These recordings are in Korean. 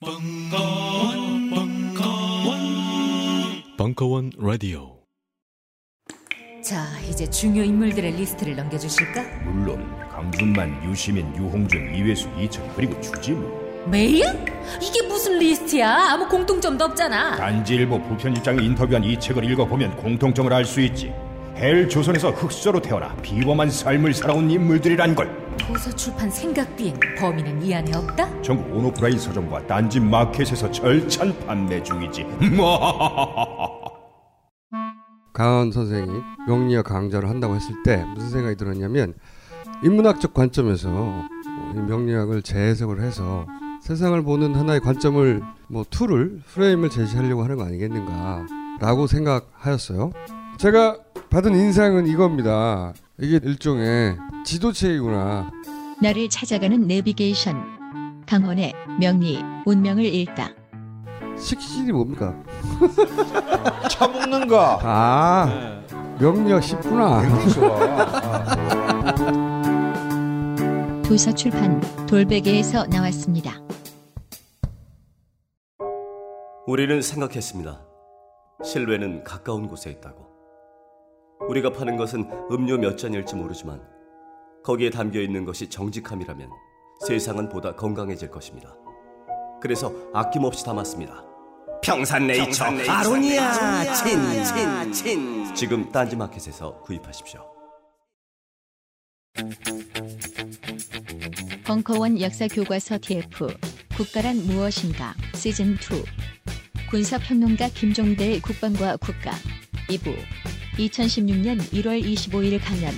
벙커원, 벙커원, 벙커원 라디오. 자, 이제 중요 인물들의 리스트를 넘겨주실까? 물론 강준만, 유시민, 유홍준, 이외수, 이철 그리고 주진우 메일? 이게 무슨 리스트야? 아무 공통점도 없잖아. 딴지일보 부편집장이 인터뷰한 이 책을 읽어보면 공통점을 알 수 있지 헬 조선에서 흙수저로 태어나 비범한 삶을 살아온 인물들이란 걸 도서 출판 생각비행 범인은 이 안에 없다? 전국 온오프라인 서점과 딴지 마켓에서 절찬 판매 중이지 강헌 선생이 명리학 강좌를 한다고 했을 때 무슨 생각이 들었냐면 인문학적 관점에서 어, 이 명리학을 재해석을 해서 세상을 보는 하나의 관점을 뭐 tool을 프레임을 제시하려고 하는 거 아니겠는가라고 생각하였어요. 제가 받은 인상은 이겁니다. 이게 일종의 지도체이구나. 나를 찾아가는 내비게이션. 강원의 명리, 운명을 읽다. 식신이 뭡니까? 처먹는 거. 아 명리학 쉽구나. 도서 출판 돌베개에서 나왔습니다. 우리는 생각했습니다. 실외는 가까운 곳에 있다고. 우리가 파는 것은 음료 몇 잔일지 모르지만 거기에 담겨 있는 것이 정직함이라면 세상은 보다 건강해질 것입니다. 그래서 아낌없이 담았습니다. 평산네이처, 아로니아 친, 친, 친. 지금 딴지마켓에서 구입하십시오. 벙커원 역사 교과서 TF 국가란 무엇인가 시즌 2 군사평론가 김종대의 국방과 국가 2부 2016년 1월 25일 강연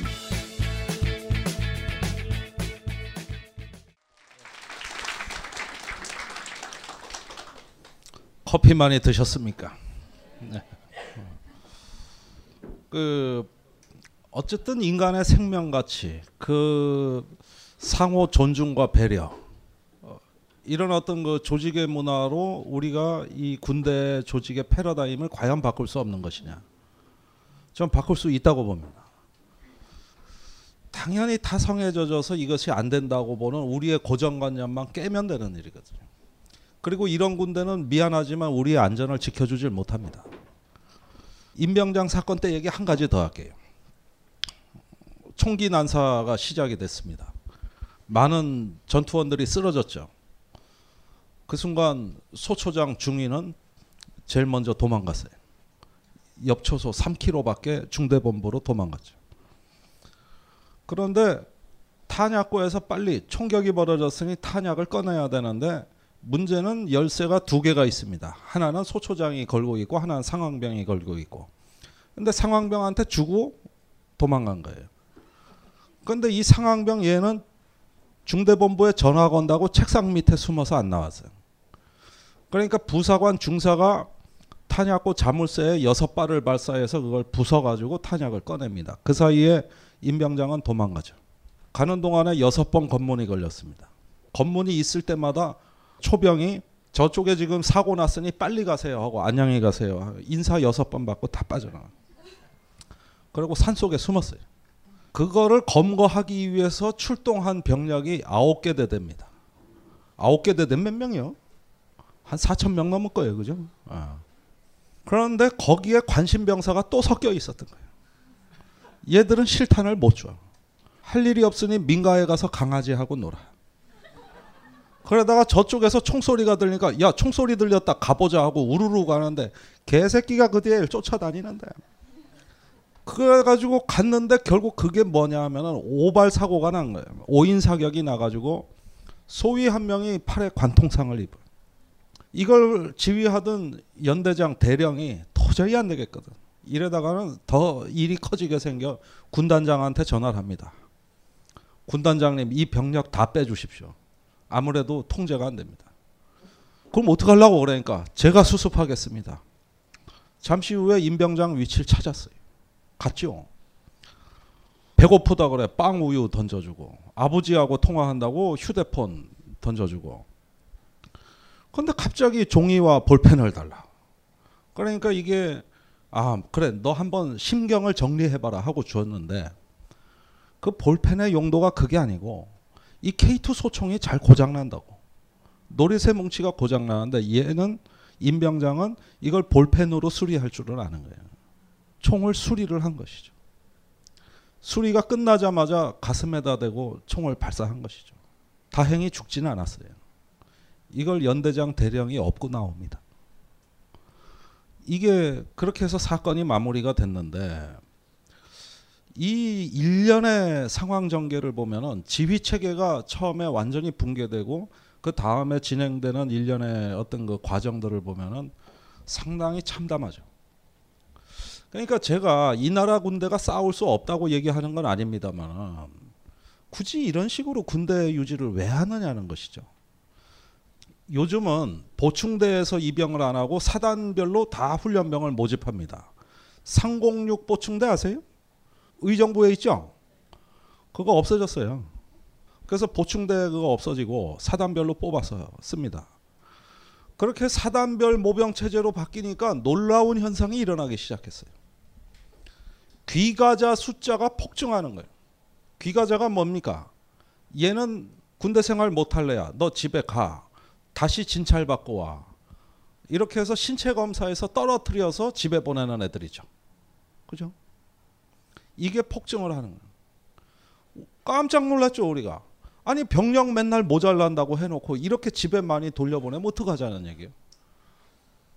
커피 많이 드셨습니까? 네. 그 어쨌든 인간의 생명 가치, 그 상호 존중과 배려 어, 이런 어떤 그 조직의 문화로 우리가 이 군대 조직의 패러다임을 과연 바꿀 수 없는 것이냐? 전 바꿀 수 있다고 봅니다. 당연히 타성에 젖어서 이것이 안 된다고 보는 우리의 고정관념만 깨면 되는 일이거든요. 그리고 이런 군대는 미안하지만 우리의 안전을 지켜주질 못합니다. 임병장 사건 때 얘기 한 가지 더 할게요. 총기 난사가 시작이 됐습니다. 많은 전투원들이 쓰러졌죠. 그 순간 소초장 중위는 제일 먼저 도망갔어요. 옆초소 3km밖에 중대본부로 도망갔죠. 그런데 탄약고에서 빨리 총격이 벌어졌으니 탄약을 꺼내야 되는데 문제는 열쇠가 두 개가 있습니다. 하나는 소초장이 걸고 있고 하나는 상황병이 걸고 있고. 근데 상황병한테 주고 도망간 거예요. 근데 이 상황병 얘는 중대본부에 전화 건다고 책상 밑에 숨어서 안 나왔어요. 그러니까 부사관 중사가 탄약고 자물쇠에 여섯 발을 발사해서 그걸 부숴가지고 탄약을 꺼냅니다. 그 사이에 임병장은 도망가죠. 가는 동안에 여섯 번 검문이 걸렸습니다. 검문이 있을 때마다 초병이 저쪽에 지금 사고 났으니 빨리 가세요 하고 안녕히 가세요. 인사 여섯 번 받고 다 빠져나가. 그리고 산 속에 숨었어요. 그거를 검거하기 위해서 출동한 병력이 아홉 개 대대입니다. 아홉 개 대대 몇 명이요? 한 4천 명 넘을 거예요, 그죠? 아. 그런데 거기에 관심병사가 또 섞여 있었던 거예요. 얘들은 실탄을 못 줘. 할 일이 없으니 민가에 가서 강아지하고 놀아. 그러다가 저쪽에서 총소리가 들리니까 야 총소리 들렸다 가보자 하고 우르르 가는데 개새끼가 그 뒤에 쫓아다니는데 그래가지고 갔는데 결국 그게 뭐냐 하면은 오발 사고가 난 거예요. 오인 사격이 나가지고 소위 한 명이 팔에 관통상을 입어. 이걸 지휘하던 연대장 대령이 도저히 안 되겠거든. 이러다가는 더 일이 커지게 생겨 군단장한테 전화를 합니다. 군단장님 이 병력 다 빼주십시오. 아무래도 통제가 안 됩니다. 그럼 어떡하려고 그러니까 제가 수습하겠습니다. 잠시 후에 임병장 위치를 찾았어요. 갔죠. 배고프다 그래 빵 우유 던져주고 아버지하고 통화한다고 휴대폰 던져주고 근데 갑자기 종이와 볼펜을 달라. 그러니까 이게 아 그래 너 한번 심경을 정리해봐라 하고 주었는데 그 볼펜의 용도가 그게 아니고 이 K2 소총이 잘 고장 난다고. 노리새 뭉치가 고장 나는데 얘는 임병장은 이걸 볼펜으로 수리할 줄은 아는 거예요. 총을 수리를 한 것이죠. 수리가 끝나자마자 가슴에다 대고 총을 발사한 것이죠. 다행히 죽지는 않았어요. 이걸 연대장 대령이 업고 나옵니다. 이게 그렇게 해서 사건이 마무리가 됐는데 이 일련의 상황 전개를 보면은 지휘 체계가 처음에 완전히 붕괴되고 그 다음에 진행되는 일련의 어떤 그 과정들을 보면은 상당히 참담하죠. 그러니까 제가 이 나라 군대가 싸울 수 없다고 얘기하는 건 아닙니다만 굳이 이런 식으로 군대 유지를 왜 하느냐는 것이죠. 요즘은 보충대에서 입영을 안 하고 사단별로 다 훈련병을 모집합니다. 상공육 보충대 아세요? 의정부에 있죠? 그거 없어졌어요. 그래서 보충대 그거 없어지고 사단별로 뽑아서 씁니다. 그렇게 사단별 모병 체제로 바뀌니까 놀라운 현상이 일어나기 시작했어요. 귀가자 숫자가 폭증하는 거예요. 귀가자가 뭡니까? 얘는 군대 생활 못 할래야. 너 집에 가. 다시 진찰 받고 와. 이렇게 해서 신체 검사에서 떨어뜨려서 집에 보내는 애들이죠. 그죠? 이게 폭증을 하는 거예요. 깜짝 놀랐죠, 우리가. 아니, 병력 맨날 모자란다고 해놓고 이렇게 집에 많이 돌려보내면 어떡하자는 얘기예요.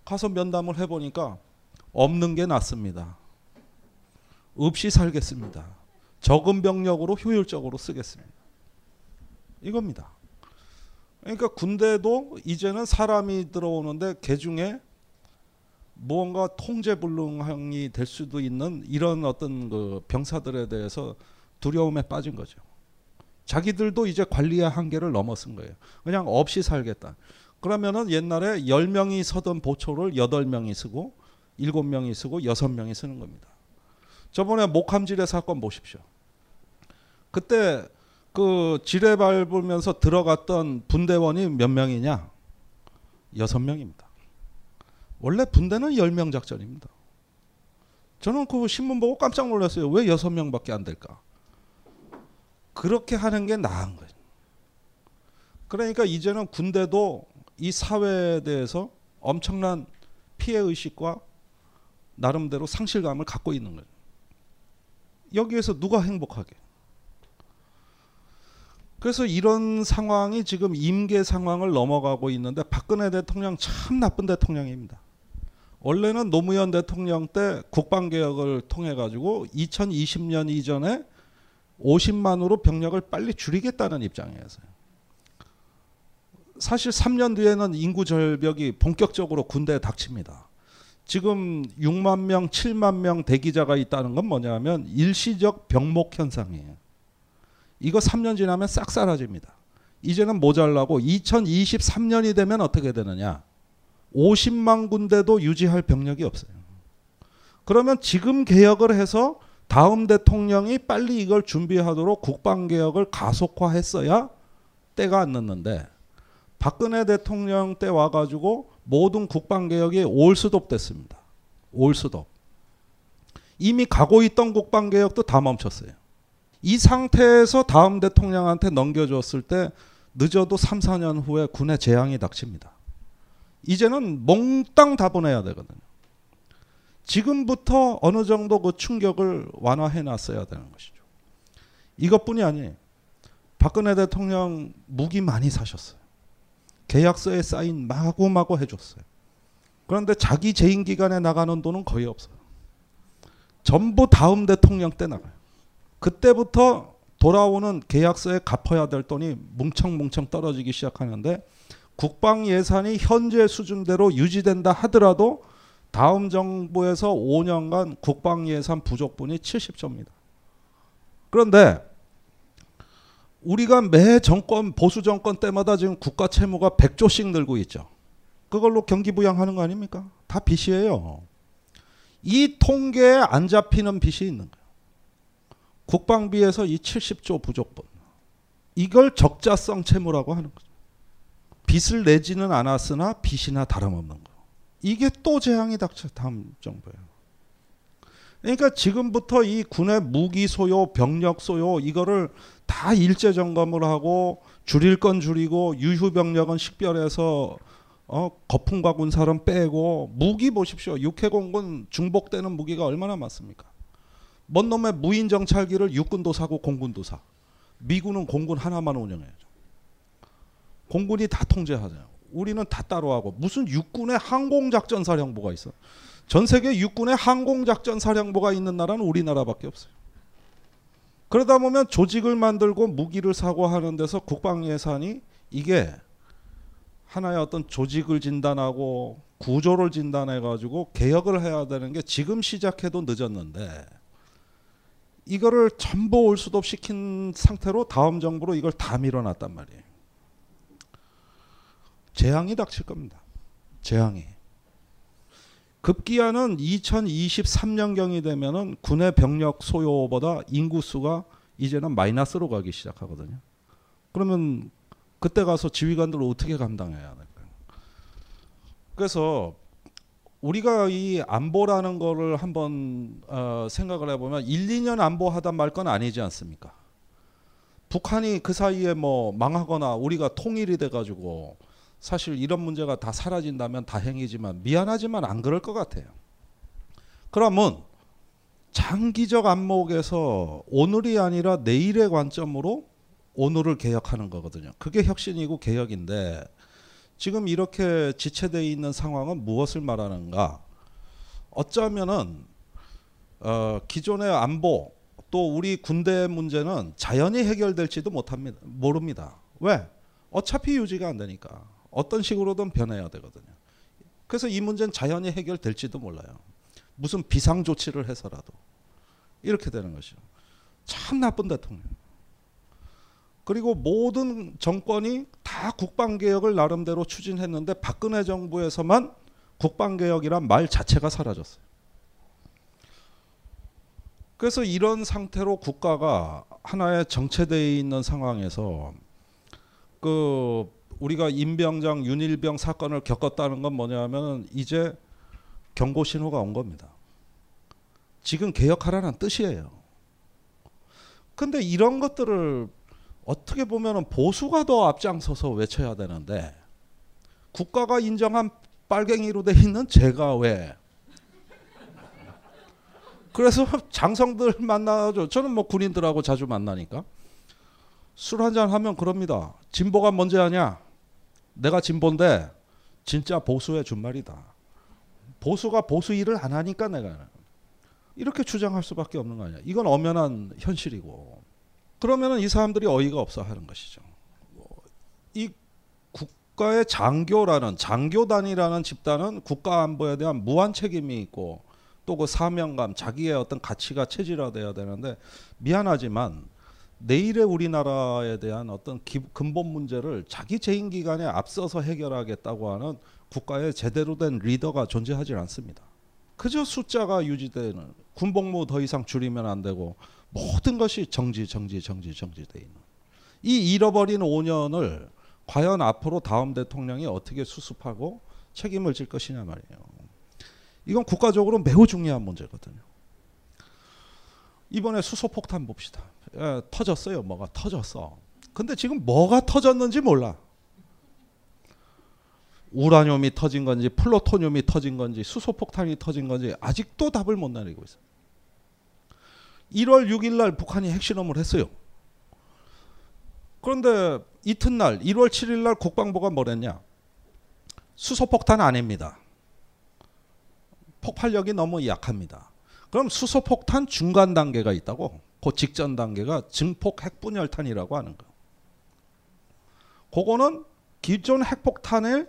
가서 면담을 해보니까 없는 게 낫습니다. 없이 살겠습니다. 적은 병력으로 효율적으로 쓰겠습니다. 이겁니다. 그러니까 군대도 이제는 사람이 들어오는데 개 중에 무언가 통제불능이 될 수도 있는 이런 어떤 그 병사들에 대해서 두려움에 빠진 거죠. 자기들도 이제 관리의 한계를 넘어선 거예요. 그냥 없이 살겠다. 그러면은 옛날에 10명이 서던 보초를 8명이 쓰고 7명이 쓰고 6명이 쓰는 겁니다. 저번에 목함지뢰 사건 보십시오. 그때 그 지뢰 밟으면서 들어갔던 분대원이 몇 명이냐? 여섯 명입니다. 원래 분대는 열 명 작전입니다. 저는 그 신문 보고 깜짝 놀랐어요. 왜 여섯 명밖에 안 될까? 그렇게 하는 게 나은 거예요. 그러니까 이제는 군대도 이 사회에 대해서 엄청난 피해 의식과 나름대로 상실감을 갖고 있는 거예요. 여기에서 누가 행복하게? 그래서 이런 상황이 지금 임계 상황을 넘어가고 있는데 박근혜 대통령 참 나쁜 대통령입니다. 원래는 노무현 대통령 때 국방개혁을 통해 가지고 2020년 이전에 50만으로 병력을 빨리 줄이겠다는 입장이었어요. 사실 3년 뒤에는 인구 절벽이 본격적으로 군대에 닥칩니다. 지금 6만 명, 7만 명 대기자가 있다는 건 뭐냐면 일시적 병목 현상이에요. 이거 3년 지나면 싹 사라집니다. 이제는 모자라고 2023년이 되면 어떻게 되느냐? 50만 군데도 유지할 병력이 없어요. 그러면 지금 개혁을 해서 다음 대통령이 빨리 이걸 준비하도록 국방 개혁을 가속화했어야 때가 안 늦는데 박근혜 대통령 때 와가지고 모든 국방 개혁이 올스톱 됐습니다. 올스톱. 이미 가고 있던 국방 개혁도 다 멈췄어요. 이 상태에서 다음 대통령한테 넘겨줬을 때 늦어도 3, 4년 후에 군의 재앙이 닥칩니다. 이제는 몽땅 다 보내야 되거든요. 지금부터 어느 정도 그 충격을 완화해 놨어야 되는 것이죠. 이것뿐이 아니에요. 박근혜 대통령 무기 많이 사셨어요. 계약서에 사인 마구마구 해줬어요. 그런데 자기 재임 기간에 나가는 돈은 거의 없어요. 전부 다음 대통령 때 나가요. 그때부터 돌아오는 계약서에 갚아야 될 돈이 뭉청뭉청 떨어지기 시작하는데 국방 예산이 현재 수준대로 유지된다 하더라도 다음 정부에서 5년간 국방 예산 부족분이 70조입니다. 그런데 우리가 매 정권 보수 정권 때마다 지금 국가 채무가 100조씩 늘고 있죠. 그걸로 경기 부양하는 거 아닙니까? 다 빚이에요. 이 통계에 안 잡히는 빚이 있는 거예요. 국방비에서 이 70조 부족분. 이걸 적자성 채무라고 하는 거죠. 빚을 내지는 않았으나 빚이나 다름없는 거. 이게 또 재앙이 닥쳐 다음 정부예요. 그러니까 지금부터 이 군의 무기 소요, 병력 소요 이거를 다 일제 점검을 하고 줄일 건 줄이고 유휴 병력은 식별해서 어, 거품과 군사는 빼고 무기 보십시오. 육해공군 중복되는 무기가 얼마나 많습니까? 먼 놈의 무인 정찰기를 육군도 사고 공군도 사. 미군은 공군 하나만 운영해야죠. 공군이 다 통제하잖아요. 우리는 다 따로 하고 무슨 육군의 항공작전 사령부가 있어. 전 세계 육군의 항공작전 사령부가 있는 나라는 우리나라밖에 없어요. 그러다 보면 조직을 만들고 무기를 사고 하는 데서 국방 예산이 이게 하나의 어떤 조직을 진단하고 구조를 진단해 가지고 개혁을 해야 되는 게 지금 시작해도 늦었는데 이거를 전부 올 수도 시킨 상태로 다음 정부로 이걸 다 밀어놨단 말이에요. 재앙이 닥칠 겁니다. 재앙이. 급기야는 2023년경이 되면은 군의 병력 소요보다 인구 수가 이제는 마이너스로 가기 시작하거든요. 그러면 그때 가서 지휘관들을 어떻게 감당해야 할까요? 그래서 우리가 이 안보라는 거를 한번 어, 생각을 해보면 1, 2년 안보하다 말건 아니지 않습니까? 북한이 그 사이에 뭐 망하거나 우리가 통일이 돼가지고 사실 이런 문제가 다 사라진다면 다행이지만 미안하지만 안 그럴 것 같아요. 그러면 장기적 안목에서 오늘이 아니라 내일의 관점으로 오늘을 개혁하는 거거든요. 그게 혁신이고 개혁인데 지금 이렇게 지체되어 있는 상황은 무엇을 말하는가? 어쩌면은 어, 기존의 안보 또 우리 군대 문제는 자연히 해결될지도 못합니다. 모릅니다. 왜? 어차피 유지가 안 되니까. 어떤 식으로든 변해야 되거든요. 그래서 이 문제는 자연히 해결될지도 몰라요. 무슨 비상 조치를 해서라도 이렇게 되는 것이죠. 참 나쁜 대통령. 그리고 모든 정권이 다 국방 개혁을 나름대로 추진했는데 박근혜 정부에서만 국방 개혁이란 말 자체가 사라졌어요. 그래서 이런 상태로 국가가 하나의 정체되어 있는 상황에서 그 우리가 임병장 윤일병 사건을 겪었다는 건 뭐냐면 이제 경고 신호가 온 겁니다. 지금 개혁하라는 뜻이에요. 근데 이런 것들을 어떻게 보면 보수가 더 앞장서서 외쳐야 되는데 국가가 인정한 빨갱이로 돼 있는 제가 왜 그래서 장성들 만나죠. 저는 뭐 군인들하고 자주 만나니까 술 한잔 하면 그럽니다. 진보가 뭔지 아냐? 내가 진보인데 진짜 보수의 준말이다. 보수가 보수 일을 안 하니까 내가 이렇게 주장할 수밖에 없는 거 아니야. 이건 엄연한 현실이고. 그러면은 이 사람들이 어이가 없어 하는 것이죠. 이 국가의 장교라는 장교단이라는 집단은 국가 안보에 대한 무한 책임이 있고 또 그 사명감, 자기의 어떤 가치가 체질화돼야 되는데 미안하지만 내일의 우리나라에 대한 어떤 기, 근본 문제를 자기 재임 기간에 앞서서 해결하겠다고 하는 국가의 제대로 된 리더가 존재하지 않습니다. 그저 숫자가 유지되는 군복무 더 이상 줄이면 안 되고 모든 것이 정지 정지 정지 정지돼 있는 이 잃어버린 5년을 과연 앞으로 다음 대통령이 어떻게 수습하고 책임을 질 것이냐 말이에요. 이건 국가적으로 매우 중요한 문제거든요. 이번에 수소폭탄 봅시다. 예, 터졌어요. 뭐가 터졌어. 근데 지금 뭐가 터졌는지 몰라. 우라늄이 터진 건지 플루토늄이 터진 건지 수소폭탄이 터진 건지 아직도 답을 못 내리고 있어요. 1월 6일 날 북한이 핵실험을 했어요. 그런데 이튿날 1월 7일 날 국방부가 뭐랬냐? 수소폭탄 아닙니다. 폭발력이 너무 약합니다. 그럼 수소폭탄 중간 단계가 있다고. 그 직전 단계가 증폭 핵분열탄이라고 하는 거. 그거는 기존 핵폭탄의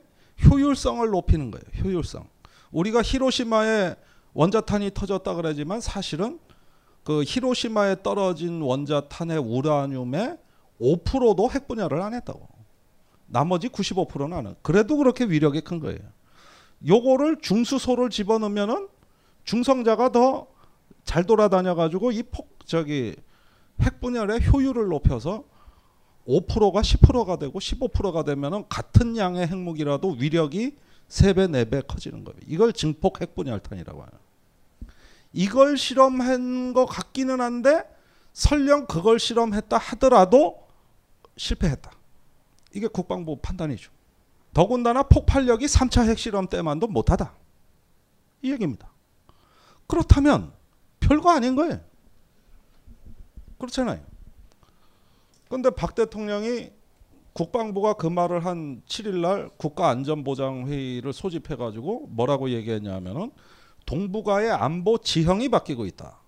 효율성을 높이는 거예요. 효율성. 우리가 히로시마에 원자탄이 터졌다 그러지만 사실은 그 히로시마에 떨어진 원자 탄의 우라늄의 5%도 핵분열을 안 했다고. 나머지 95%는 안 해. 그래도 그렇게 위력이 큰 거예요. 요거를 중수소를 집어넣으면은 중성자가 더 잘 돌아다녀 가지고 이 폭 저기 핵 분열의 효율을 높여서 5%가 10%가 되고 15%가 되면은 같은 양의 핵무기라도 위력이 3배, 4배 커지는 거예요. 이걸 증폭 핵분열탄이라고 하는. 이걸 실험한 것 같기는 한데 설령 그걸 실험했다 하더라도 실패했다. 이게 국방부 판단이죠. 더군다나 폭발력이 3차 핵실험 때만도 못하다. 이 얘기입니다. 그렇다면 별거 아닌 거예요. 그렇잖아요. 그런데 박 대통령이 국방부가 그 말을 한 7일 날 국가안전보장회의를 소집해 가지고 뭐라고 얘기했냐면은 동북아의 안보 지형이 바뀌고 있다.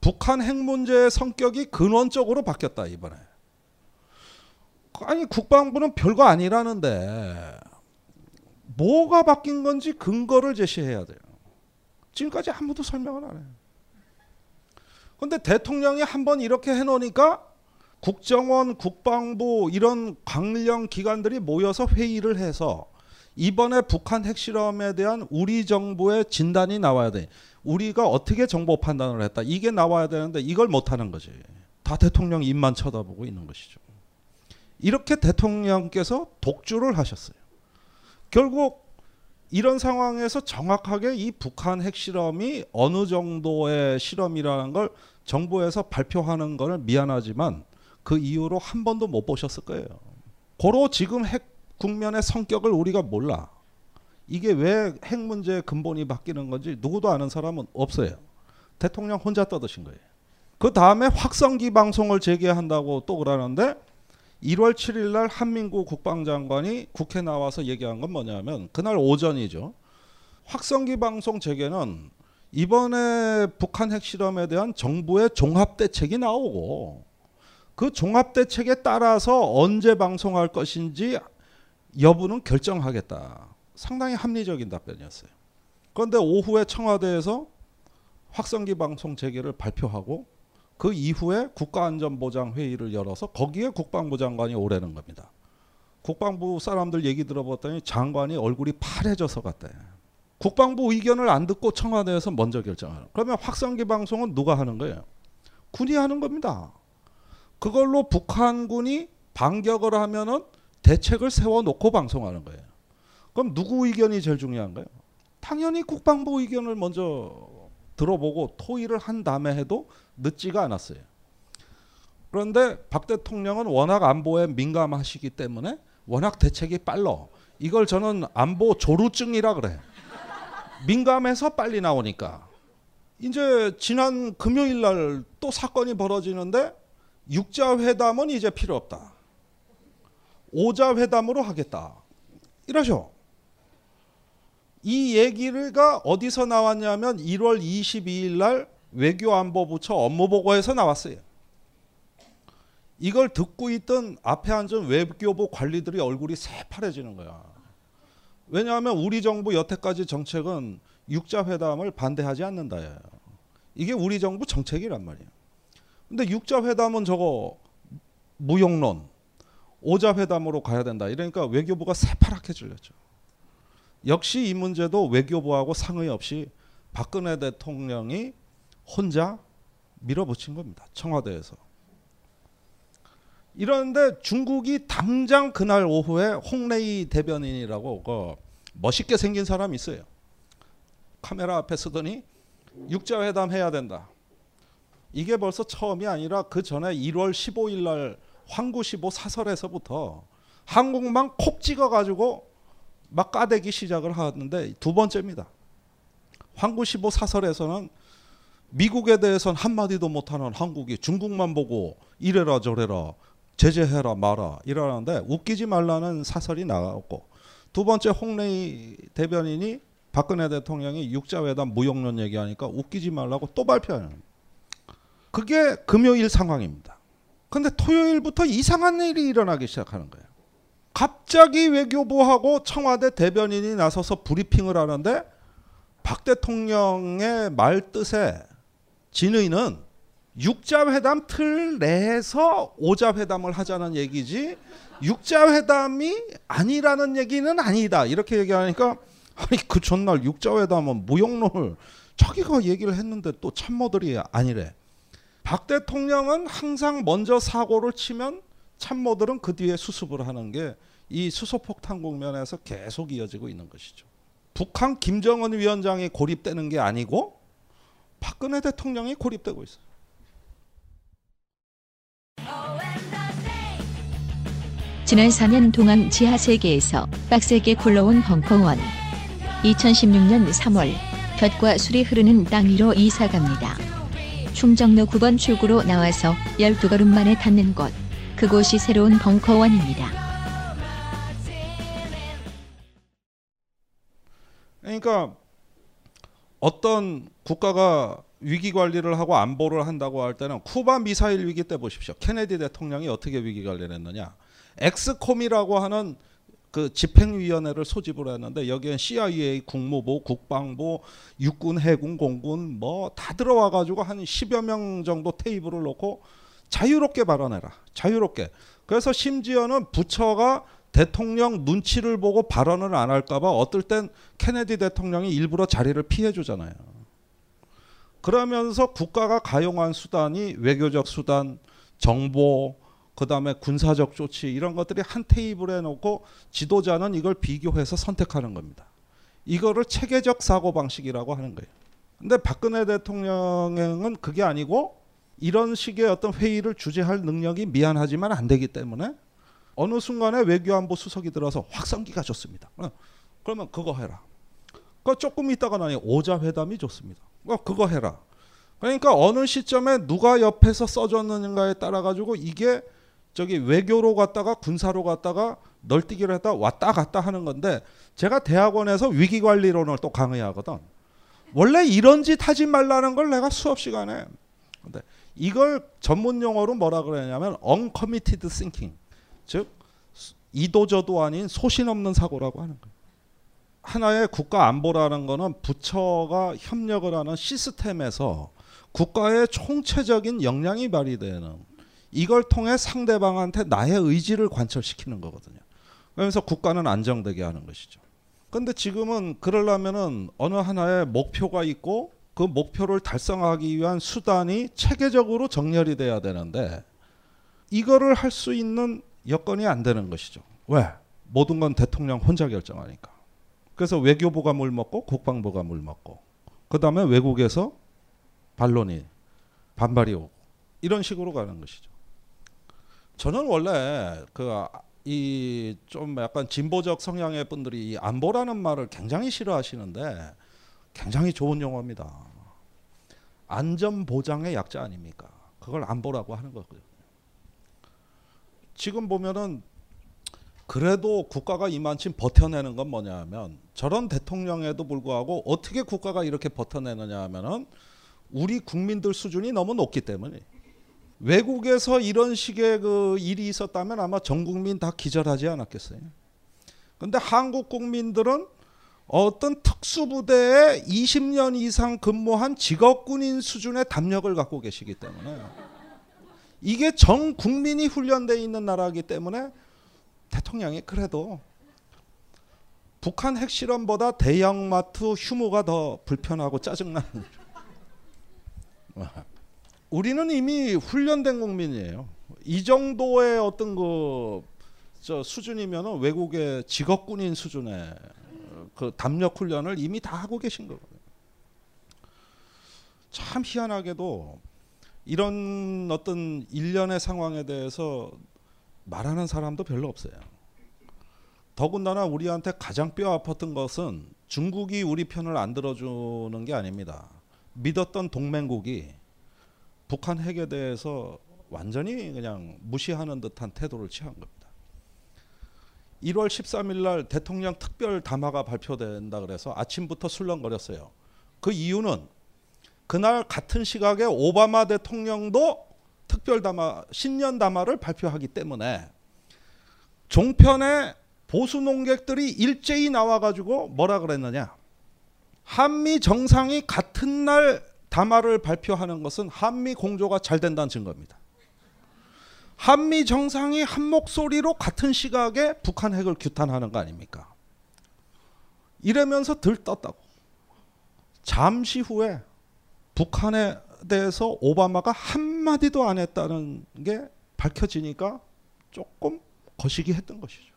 북한 핵 문제의 성격이 근원적으로 바뀌었다 이번에. 아니 국방부는 별거 아니라는데 뭐가 바뀐 건지 근거를 제시해야 돼요. 지금까지 아무도 설명을 안 해요. 근데 대통령이 한 번 이렇게 해놓으니까 국정원, 국방부 이런 관련 기관들이 모여서 회의를 해서 이번에 북한 핵실험에 대한 우리 정부의 진단이 나와야 돼. 우리가 어떻게 정보 판단을 했다. 이게 나와야 되는데 이걸 못 하는 거지. 다 대통령 입만 쳐다보고 있는 것이죠. 이렇게 대통령께서 독주를 하셨어요. 결국 이런 상황에서 정확하게 이 북한 핵실험이 어느 정도의 실험이라는 걸 정부에서 발표하는 거는 미안하지만 그 이후로 한 번도 못 보셨을 거예요. 고로 지금 핵 국면의 성격을 우리가 몰라. 이게 왜 핵 문제의 근본이 바뀌는 건지 누구도 아는 사람은 없어요. 대통령 혼자 떠드신 거예요. 그 다음에 확성기 방송을 재개한다고 또 그러는데 1월 7일 날 한민구 국방장관이 국회 나와서 얘기한 건 뭐냐면 그날 오전이죠. 확성기 방송 재개는 이번에 북한 핵실험에 대한 정부의 종합 대책이 나오고 그 종합 대책에 따라서 언제 방송할 것인지 여부는 결정하겠다. 상당히 합리적인 답변이었어요. 그런데 오후에 청와대에서 확성기 방송 재개를 발표하고 그 이후에 국가안전보장회의를 열어서 거기에 국방부 장관이 오라는 겁니다. 국방부 사람들 얘기 들어봤더니 장관이 얼굴이 파래져서 갔대. 국방부 의견을 안 듣고 청와대에서 먼저 결정하는. 그러면 확성기 방송은 누가 하는 거예요? 군이 하는 겁니다. 그걸로 북한군이 반격을 하면은 대책을 세워놓고 방송하는 거예요. 그럼 누구 의견이 제일 중요한가요? 당연히 국방부 의견을 먼저 들어보고 토의를 한 다음에 해도 늦지가 않았어요. 그런데 박 대통령은 워낙 안보에 민감하시기 때문에 워낙 대책이 빨라. 이걸 저는 안보 조루증이라 그래. 민감해서 빨리 나오니까. 이제 지난 금요일 날 또 사건이 벌어지는데 육자 회담은 이제 필요 없다. 오자 회담으로 하겠다. 이러죠. 이 얘기가 어디서 나왔냐면 1월 22일 날 외교안보부처 업무보고에서 나왔어요. 이걸 듣고 있던 앞에 앉은 외교부 관리들이 얼굴이 새파래지는 거야. 왜냐하면 우리 정부 여태까지 정책은 육자 회담을 반대하지 않는다예요. 이게 우리 정부 정책이란 말이에요. 근데 육자 회담은 저거 무용론, 오자 회담으로 가야 된다. 이러니까 외교부가 새파랗게 질렸죠. 역시 이 문제도 외교부하고 상의 없이 박근혜 대통령이 혼자 밀어붙인 겁니다. 청와대에서. 이런데 중국이 당장 그날 오후에 홍레이 대변인이라고 그 멋있게 생긴 사람이 있어요. 카메라 앞에 서더니 육자회담 해야 된다. 이게 벌써 처음이 아니라 그 전에 1월 15일 날 황구시보 사설에서부터 한국만 콕 찍어가지고 막 까대기 시작을 하는데 두 번째입니다. 황구시보 사설에서는 미국에 대해서는 한마디도 못하는 한국이 중국만 보고 이래라 저래라 제재해라 마라 이러는데 웃기지 말라는 사설이 나왔고 두 번째 홍레이 대변인이 박근혜 대통령이 육자회담 무용론 얘기하니까 웃기지 말라고 또 발표하는 그게 금요일 상황입니다. 근데 토요일부터 이상한 일이 일어나기 시작하는 거예요. 갑자기 외교부하고 청와대 대변인이 나서서 브리핑을 하는데 박 대통령의 말 뜻에 진의는 육자회담 틀 내에서 오자회담을 하자는 얘기지 육자회담이 아니라는 얘기는 아니다 이렇게 얘기하니까 아니 그 전날 육자회담은 무용론을 자기가 얘기를 했는데 또 참모들이 아니래 박 대통령은 항상 먼저 사고를 치면 참모들은 그 뒤에 수습을 하는 게 이 수소폭탄 국면에서 계속 이어지고 있는 것이죠. 북한 김정은 위원장이 고립되는 게 아니고 박근혜 대통령이 고립되고 있어요. 지난 4년 동안 지하 세계에서 빡세게 굴러온 벙커원. 2016년 3월 볕과 술이 흐르는 땅 위로 이사 갑니다. 충정로 9번 출구로 나와서 12걸음 만에 닿는 곳. 그곳이 새로운 벙커원입니다. 그러니까 어떤 국가가 위기 관리를 하고 안보를 한다고 할 때는 쿠바 미사일 위기 때 보십시오. 케네디 대통령이 어떻게 위기 관리를 했느냐. 엑스콤이라고 하는 그 집행위원회를 소집을 했는데 여기엔 CIA, 국무부, 국방부, 육군, 해군, 공군 뭐 다 들어와 가지고 한 10여 명 정도 테이블을 놓고 자유롭게 발언해라. 자유롭게. 그래서 심지어는 부처가 대통령 눈치를 보고 발언을 안 할까봐 어떨 땐 케네디 대통령이 일부러 자리를 피해 주잖아요. 그러면서 국가가 가용한 수단이 외교적 수단, 정보, 그 다음에 군사적 조치 이런 것들이 한 테이블에 놓고 지도자는 이걸 비교해서 선택하는 겁니다. 이거를 체계적 사고 방식이라고 하는 거예요. 근데 박근혜 대통령은 그게 아니고 이런 식의 어떤 회의를 주재할 능력이 미안하지만 안 되기 때문에 어느 순간에 외교안보 수석이 들어서 확성기가 좋습니다. 어, 그러면 그거 해라. 그 조금 있다가 나니 오자 회담이 좋습니다. 어, 그거 해라. 그러니까 어느 시점에 누가 옆에서 써줬는가에 따라 가지고 이게 저기 외교로 갔다가 군사로 갔다가 널뛰기를 했다 왔다 갔다 하는 건데 제가 대학원에서 위기 관리론을 또 강의하거든. 원래 이런 짓 하지 말라는 걸 내가 수업 시간에 근데 이걸 전문 용어로 뭐라 그러냐면 uncommitted thinking 즉 이도저도 아닌 소신 없는 사고라고 하는 거예요. 하나의 국가 안보라는 거는 부처가 협력을 하는 시스템에서 국가의 총체적인 역량이 발휘되는 이걸 통해 상대방한테 나의 의지를 관철시키는 거거든요. 그러면서 국가는 안정되게 하는 것이죠. 근데 지금은 그러려면은 어느 하나의 목표가 있고 그 목표를 달성하기 위한 수단이 체계적으로 정렬이 돼야 되는데 이거를 할 수 있는 여건이 안 되는 것이죠. 왜? 모든 건 대통령 혼자 결정하니까. 그래서 외교부가 물 먹고 국방부가 물 먹고 그다음에 외국에서 반론이 반발이 오고 이런 식으로 가는 것이죠. 저는 원래 그 이 좀 약간 진보적 성향의 분들이 이 안보라는 말을 굉장히 싫어하시는데 굉장히 좋은 용어입니다. 안전 보장의 약자 아닙니까? 그걸 안보라고 하는 거거든요. 지금 보면은 그래도 국가가 이만큼 버텨내는 건 뭐냐면 저런 대통령에도 불구하고 어떻게 국가가 이렇게 버텨내느냐 하면은 우리 국민들 수준이 너무 높기 때문에 외국에서 이런 식의 그 일이 있었다면 아마 전 국민 다 기절하지 않았겠어요. 근데 한국 국민들은 어떤 특수부대에 20년 이상 근무한 직업군인 수준의 담력을 갖고 계시기 때문에 이게 전 국민이 훈련되어 있는 나라이기 때문에 대통령이 그래도 북한 핵실험보다 대형마트 휴무가 더 불편하고 짜증나는 우리는 이미 훈련된 국민이에요. 이 정도의 어떤 그저 수준이면 외국의 직업군인 수준의 그 담력 훈련을 이미 다 하고 계신 거거든요. 참 희한하게도 이런 어떤 일련의 상황에 대해서 말하는 사람도 별로 없어요. 더군다나 우리한테 가장 뼈 아팠던 것은 중국이 우리 편을 안 들어주는 게 아닙니다. 믿었던 동맹국이 북한 핵에 대해서 완전히 그냥 무시하는 듯한 태도를 취한 겁니다. 1월 13일 날 대통령 특별 담화가 발표된다 그래서 아침부터 술렁거렸어요. 그 이유는 그날 같은 시각에 오바마 대통령도 특별 담화 신년 담화를 발표하기 때문에 종편에 보수 농객들이 일제히 나와 가지고 뭐라 그랬느냐? 한미 정상이 같은 날 담화를 발표하는 것은 한미 공조가 잘 된다는 증거입니다. 한미 정상이 한 목소리로 같은 시각에 북한 핵을 규탄하는 거 아닙니까? 이러면서 들떴다고. 잠시 후에 북한에 대해서 오바마가 한마디도 안 했다는 게 밝혀지니까 조금 거시기 했던 것이죠.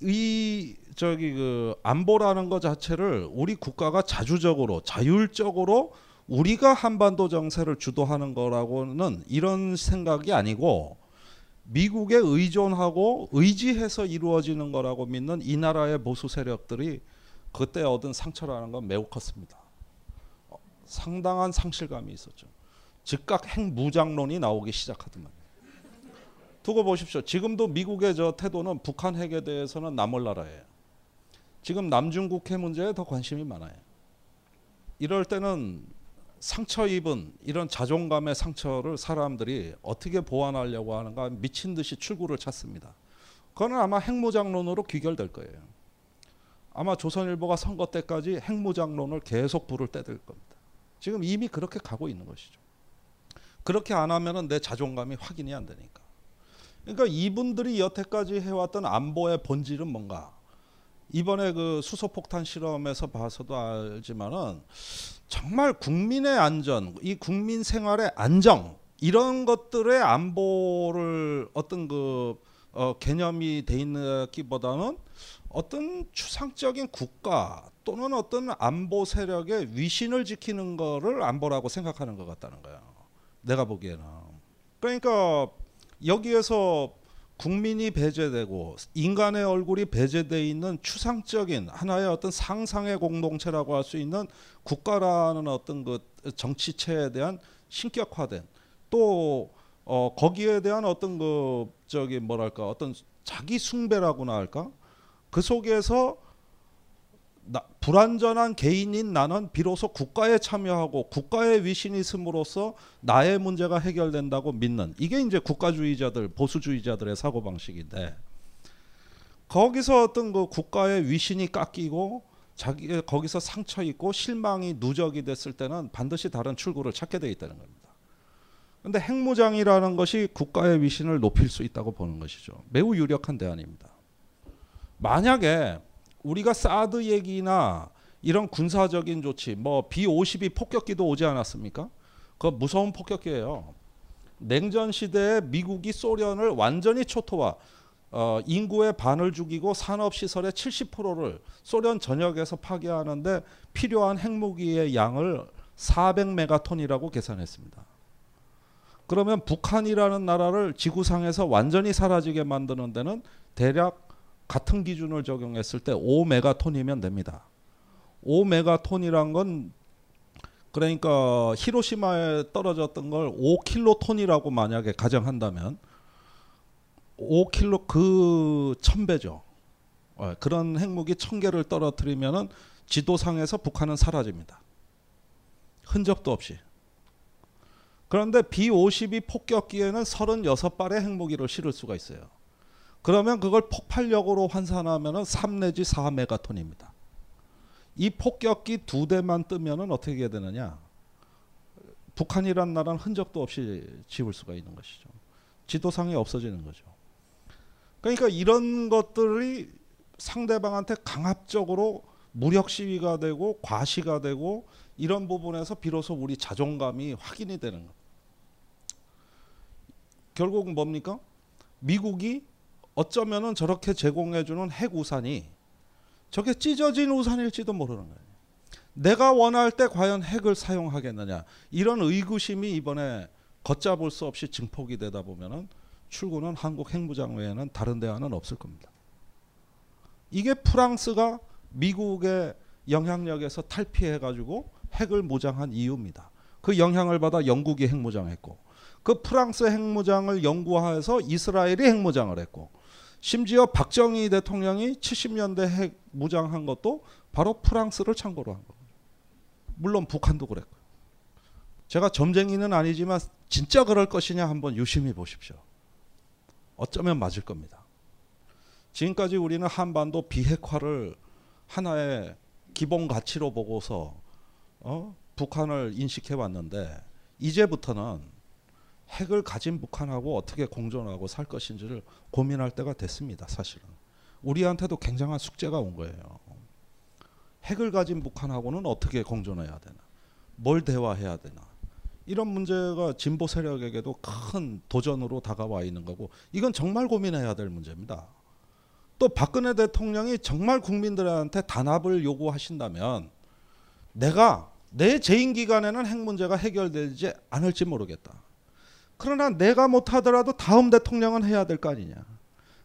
이 저기 그 안보라는 것 자체를 우리 국가가 자주적으로 자율적으로 우리가 한반도 정세를 주도하는 거라고는 이런 생각이 아니고 미국에 의존하고 의지해서 이루어지는 거라고 믿는 이 나라의 보수 세력들이 그때 얻은 상처라는 건 매우 컸습니다. 어, 상당한 상실감이 있었죠. 즉각 핵무장론이 나오기 시작하더만. 두고 보십시오. 지금도 미국의 저 태도는 북한 핵에 대해서는 남을 나라예요. 지금 남중국해 문제에 더 관심이 많아요. 이럴 때는 상처 입은 이런 자존감의 상처를 사람들이 어떻게 보완하려고 하는가 미친 듯이 출구를 찾습니다. 그거는 아마 핵무장론으로 귀결될 거예요. 아마 조선일보가 선거 때까지 핵무장론을 계속 불을 떼들 겁니다. 지금 이미 그렇게 가고 있는 것이죠. 그렇게 안 하면은 내 자존감이 확인이 안 되니까. 그러니까 이분들이 여태까지 해왔던 안보의 본질은 뭔가? 이번에 그 수소폭탄 실험에서 봐서도 알지만은 정말 국민의 안전, 이 국민 생활의 안정 이런 것들의 안보를 어떤 그 어, 개념이 돼 있기보다는 어떤 추상적인 국가 또는 어떤 안보 세력의 위신을 지키는 거를 안보라고 생각하는 것 같다는 거예요. 내가 보기에는. 그러니까 여기에서 국민이 배제되고 인간의 얼굴이 배제되어 있는 추상적인 하나의 어떤 상상의 공동체라고 할 수 있는 국가라는 어떤 그 정치체에 대한 신격화된 또 어, 거기에 대한 어떤 그 저기 뭐랄까 어떤 자기 숭배라고나 할까? 그 속에서 나, 불완전한 개인인 나는 비로소 국가에 참여하고 국가의 위신이 있음으로써 나의 문제가 해결된다고 믿는 이게 이제 국가주의자들 보수주의자들의 사고 방식인데 거기서 어떤 그 국가의 위신이 깎이고 자기 거기서 상처 있고 실망이 누적이 됐을 때는 반드시 다른 출구를 찾게 돼 있다는 겁니다. 근데 핵무장이라는 것이 국가의 위신을 높일 수 있다고 보는 것이죠. 매우 유력한 대안입니다. 만약에 우리가 사드 얘기나 이런 군사적인 조치, 뭐 B-52 폭격기도 오지 않았습니까? 그 무서운 폭격기예요. 냉전 시대에 미국이 소련을 완전히 초토화, 어, 인구의 반을 죽이고 산업 시설의 70%를 소련 전역에서 파괴하는데 필요한 핵무기의 양을 400메가톤이라고 계산했습니다. 그러면 북한이라는 나라를 지구상에서 완전히 사라지게 만드는 데는 대략 같은 기준을 적용했을 때 5메가톤이면 됩니다. 5메가톤이란 건 그러니까 히로시마에 떨어졌던 걸 5킬로톤이라고 만약에 가정한다면 5킬로 그 천배죠. 어, 그런 핵무기 천 개를 떨어뜨리면은 지도상에서 북한은 사라집니다. 흔적도 없이. 그런데 B-52 폭격기에는 36발의 핵무기를 실을 수가 있어요. 그러면 그걸 폭발력으로 환산하면 3 내지 4메가톤입니다. 이 폭격기 두 대만 뜨면은 어떻게 되느냐? 북한이란 나라는 흔적도 없이 지울 수가 있는 것이죠. 지도상에 없어지는 거죠. 그러니까 이런 것들이 상대방한테 강압적으로 무력 시위가 되고 과시가 되고 이런 부분에서 비로소 우리 자존감이 확인이 되는 것. 결국은 뭡니까? 미국이 어쩌면은 저렇게 제공해주는 핵 우산이 저게 찢어진 우산일지도 모르는 거예요. 내가 원할 때 과연 핵을 사용하겠느냐 이런 의구심이 이번에 걷잡을 수 없이 증폭이 되다 보면은 출구는 한국 핵무장 외에는 다른 대안은 없을 겁니다. 이게 프랑스가 미국의 영향력에서 탈피해 가지고 핵을 무장한 이유입니다. 그 영향을 받아 영국이 핵무장했고 그 프랑스 핵무장을 연구해서 이스라엘이 핵무장을 했고 심지어 박정희 대통령이 70년대 핵 무장한 것도 바로 프랑스를 참고로 한 겁니다. 물론 북한도 그랬고요. 제가 점쟁이는 아니지만 진짜 그럴 것이냐 한번 유심히 보십시오. 어쩌면 맞을 겁니다. 지금까지 우리는 한반도 비핵화를 하나의 기본 가치로 보고서 어? 북한을 인식해 왔는데 이제부터는 핵을 가진 북한하고 어떻게 공존하고 살 것인지를 고민할 때가 됐습니다. 사실은 우리한테도 굉장한 숙제가 온 거예요. 핵을 가진 북한하고는 어떻게 공존해야 되나, 뭘 대화해야 되나 이런 문제가 진보 세력에게도 큰 도전으로 다가와 있는 거고 이건 정말 고민해야 될 문제입니다. 또 박근혜 대통령이 정말 국민들한테 단합을 요구하신다면 내가 내 재임 기간에는 핵 문제가 해결되지 않을지 모르겠다. 그러나 내가 못하더라도 다음 대통령은 해야 될 거 아니냐.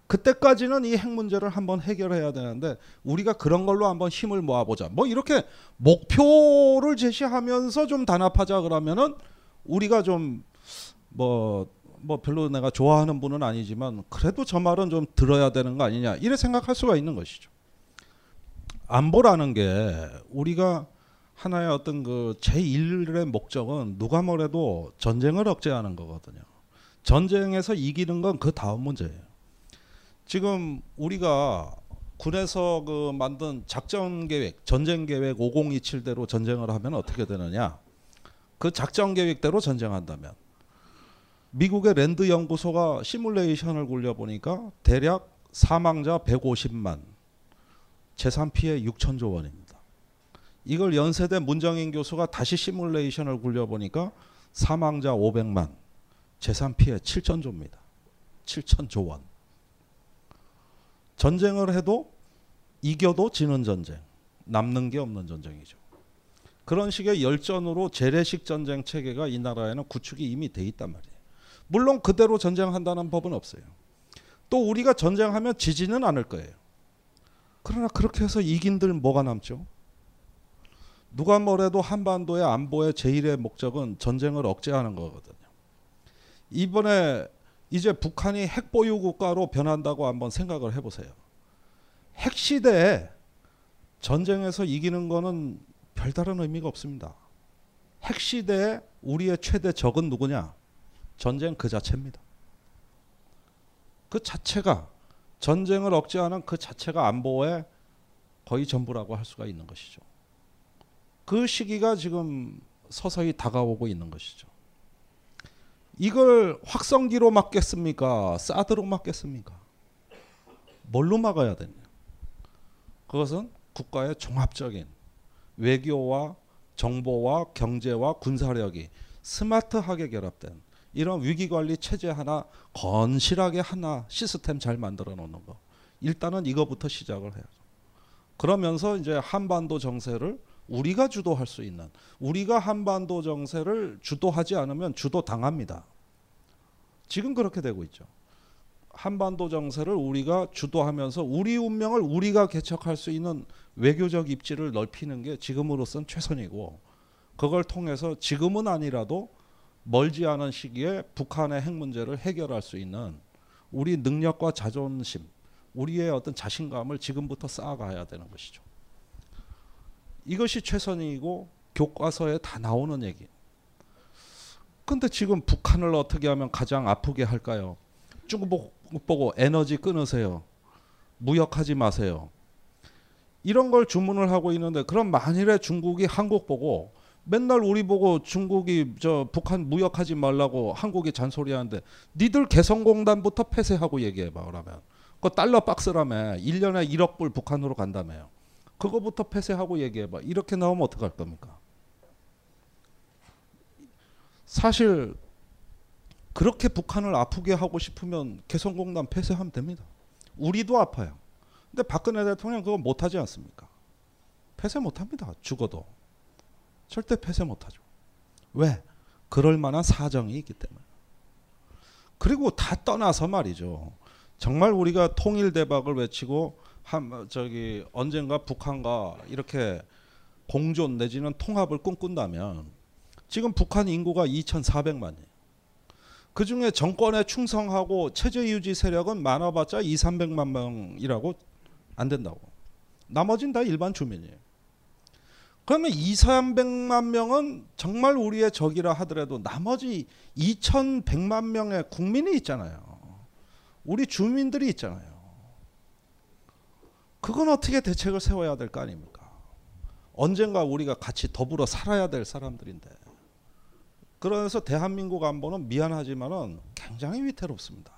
그때까지는 이 핵 문제를 한번 해결해야 되는데 우리가 그런 걸로 한번 힘을 모아보자. 뭐 이렇게 목표를 제시하면서 좀 단합하자 그러면은 우리가 좀뭐뭐 별로 내가 좋아하는 분은 아니지만 그래도 저 말은 좀 들어야 되는 거 아니냐 이래 생각할 수가 있는 것이죠. 안보라는 게 우리가 하나의 어떤 그 제1의 목적은 누가 뭐래도 전쟁을 억제하는 거거든요. 전쟁에서 이기는 건 그 다음 문제예요. 지금 우리가 군에서 그 만든 작전 계획, 전쟁 계획 5027대로 전쟁을 하면 어떻게 되느냐? 그 작전 계획대로 전쟁한다면 미국의 랜드 연구소가 시뮬레이션을 굴려 보니까 대략 사망자 150만, 재산 피해 6천조 원입니다. 이걸 연세대 문정인 교수가 다시 시뮬레이션을 굴려 보니까 사망자 500만, 재산 피해 7천조입니다. 7천조 원. 전쟁을 해도 이겨도 지는 전쟁, 남는 게 없는 전쟁이죠. 그런 식의 열전으로 재래식 전쟁 체계가 이 나라에는 구축이 이미 돼 있단 말이에요. 물론 그대로 전쟁한다는 법은 없어요. 또 우리가 전쟁하면 지지는 않을 거예요. 그러나 그렇게 해서 이긴들 뭐가 남죠? 누가 뭐래도 한반도의 안보의 제1의 목적은 전쟁을 억제하는 거거든요. 이번에 이제 북한이 핵 보유 국가로 변한다고 한번 생각을 해보세요. 핵 시대에 전쟁에서 이기는 거는 별다른 의미가 없습니다. 핵 시대에 우리의 최대 적은 누구냐? 전쟁 그 자체입니다. 그 자체가 전쟁을 억제하는 그 자체가 안보의 거의 전부라고 할 수가 있는 것이죠. 그 시기가 지금 서서히 다가오고 있는 것이죠. 이걸 확성기로 막겠습니까? 사드로 막겠습니까? 뭘로 막아야 되냐? 그것은 국가의 종합적인 외교와 정보와 경제와 군사력이 스마트하게 결합된 이런 위기 관리 체제 하나 건실하게 하나 시스템 잘 만들어 놓는 거. 일단은 이거부터 시작을 해야죠. 그러면서 이제 한반도 정세를 우리가 주도할 수 있는 우리가 한반도 정세를 주도하지 않으면 주도 당합니다. 지금 그렇게 되고 있죠. 한반도 정세를 우리가 주도하면서 우리 운명을 우리가 개척할 수 있는 외교적 입지를 넓히는 게 지금으로선 최선이고 그걸 통해서 지금은 아니라도 멀지 않은 시기에 북한의 핵 문제를 해결할 수 있는 우리 능력과 자존심, 우리의 어떤 자신감을 지금부터 쌓아가야 되는 것이죠. 이것이 최선이고 교과서에 다 나오는 얘기. 근데 지금 북한을 어떻게 하면 가장 아프게 할까요? 중국 보고 에너지 끊으세요. 무역하지 마세요. 이런 걸 주문을 하고 있는데 그럼 만일에 중국이 한국 보고 맨날 우리 보고 중국이 저 북한 무역하지 말라고 한국이 잔소리하는데 니들 개성공단부터 폐쇄하고 얘기해 봐 그러면 그 달러 박스라며 1년에 1억 불 북한으로 간다며요. 그거부터 폐쇄하고 얘기해봐. 이렇게 나오면 어떡할 겁니까? 사실 그렇게 북한을 아프게 하고 싶으면 개성공단 폐쇄하면 됩니다. 우리도 아파요. 근데 박근혜 대통령 그거 못하지 않습니까? 폐쇄 못합니다. 죽어도. 절대 폐쇄 못하죠. 왜? 그럴 만한 사정이 있기 때문에. 그리고 다 떠나서 말이죠. 정말 우리가 통일 대박을 외치고 한 저기 언젠가 북한과 이렇게 공존 내지는 통합을 꿈꾼다면 지금 북한 인구가 2,400만이에요. 그 중에 정권에 충성하고 체제 유지 세력은 많아봤자 2, 300만 명이라고 안 된다고. 나머진 다 일반 주민이에요. 그러면 2, 300만 명은 정말 우리의 적이라 하더라도 나머지 2,100만 명의 국민이 있잖아요. 우리 주민들이 있잖아요. 그건 어떻게 대책을 세워야 될 거 아닙니까? 언젠가 우리가 같이 더불어 살아야 될 사람들인데. 그래서 대한민국 안보는 미안하지만은 굉장히 위태롭습니다.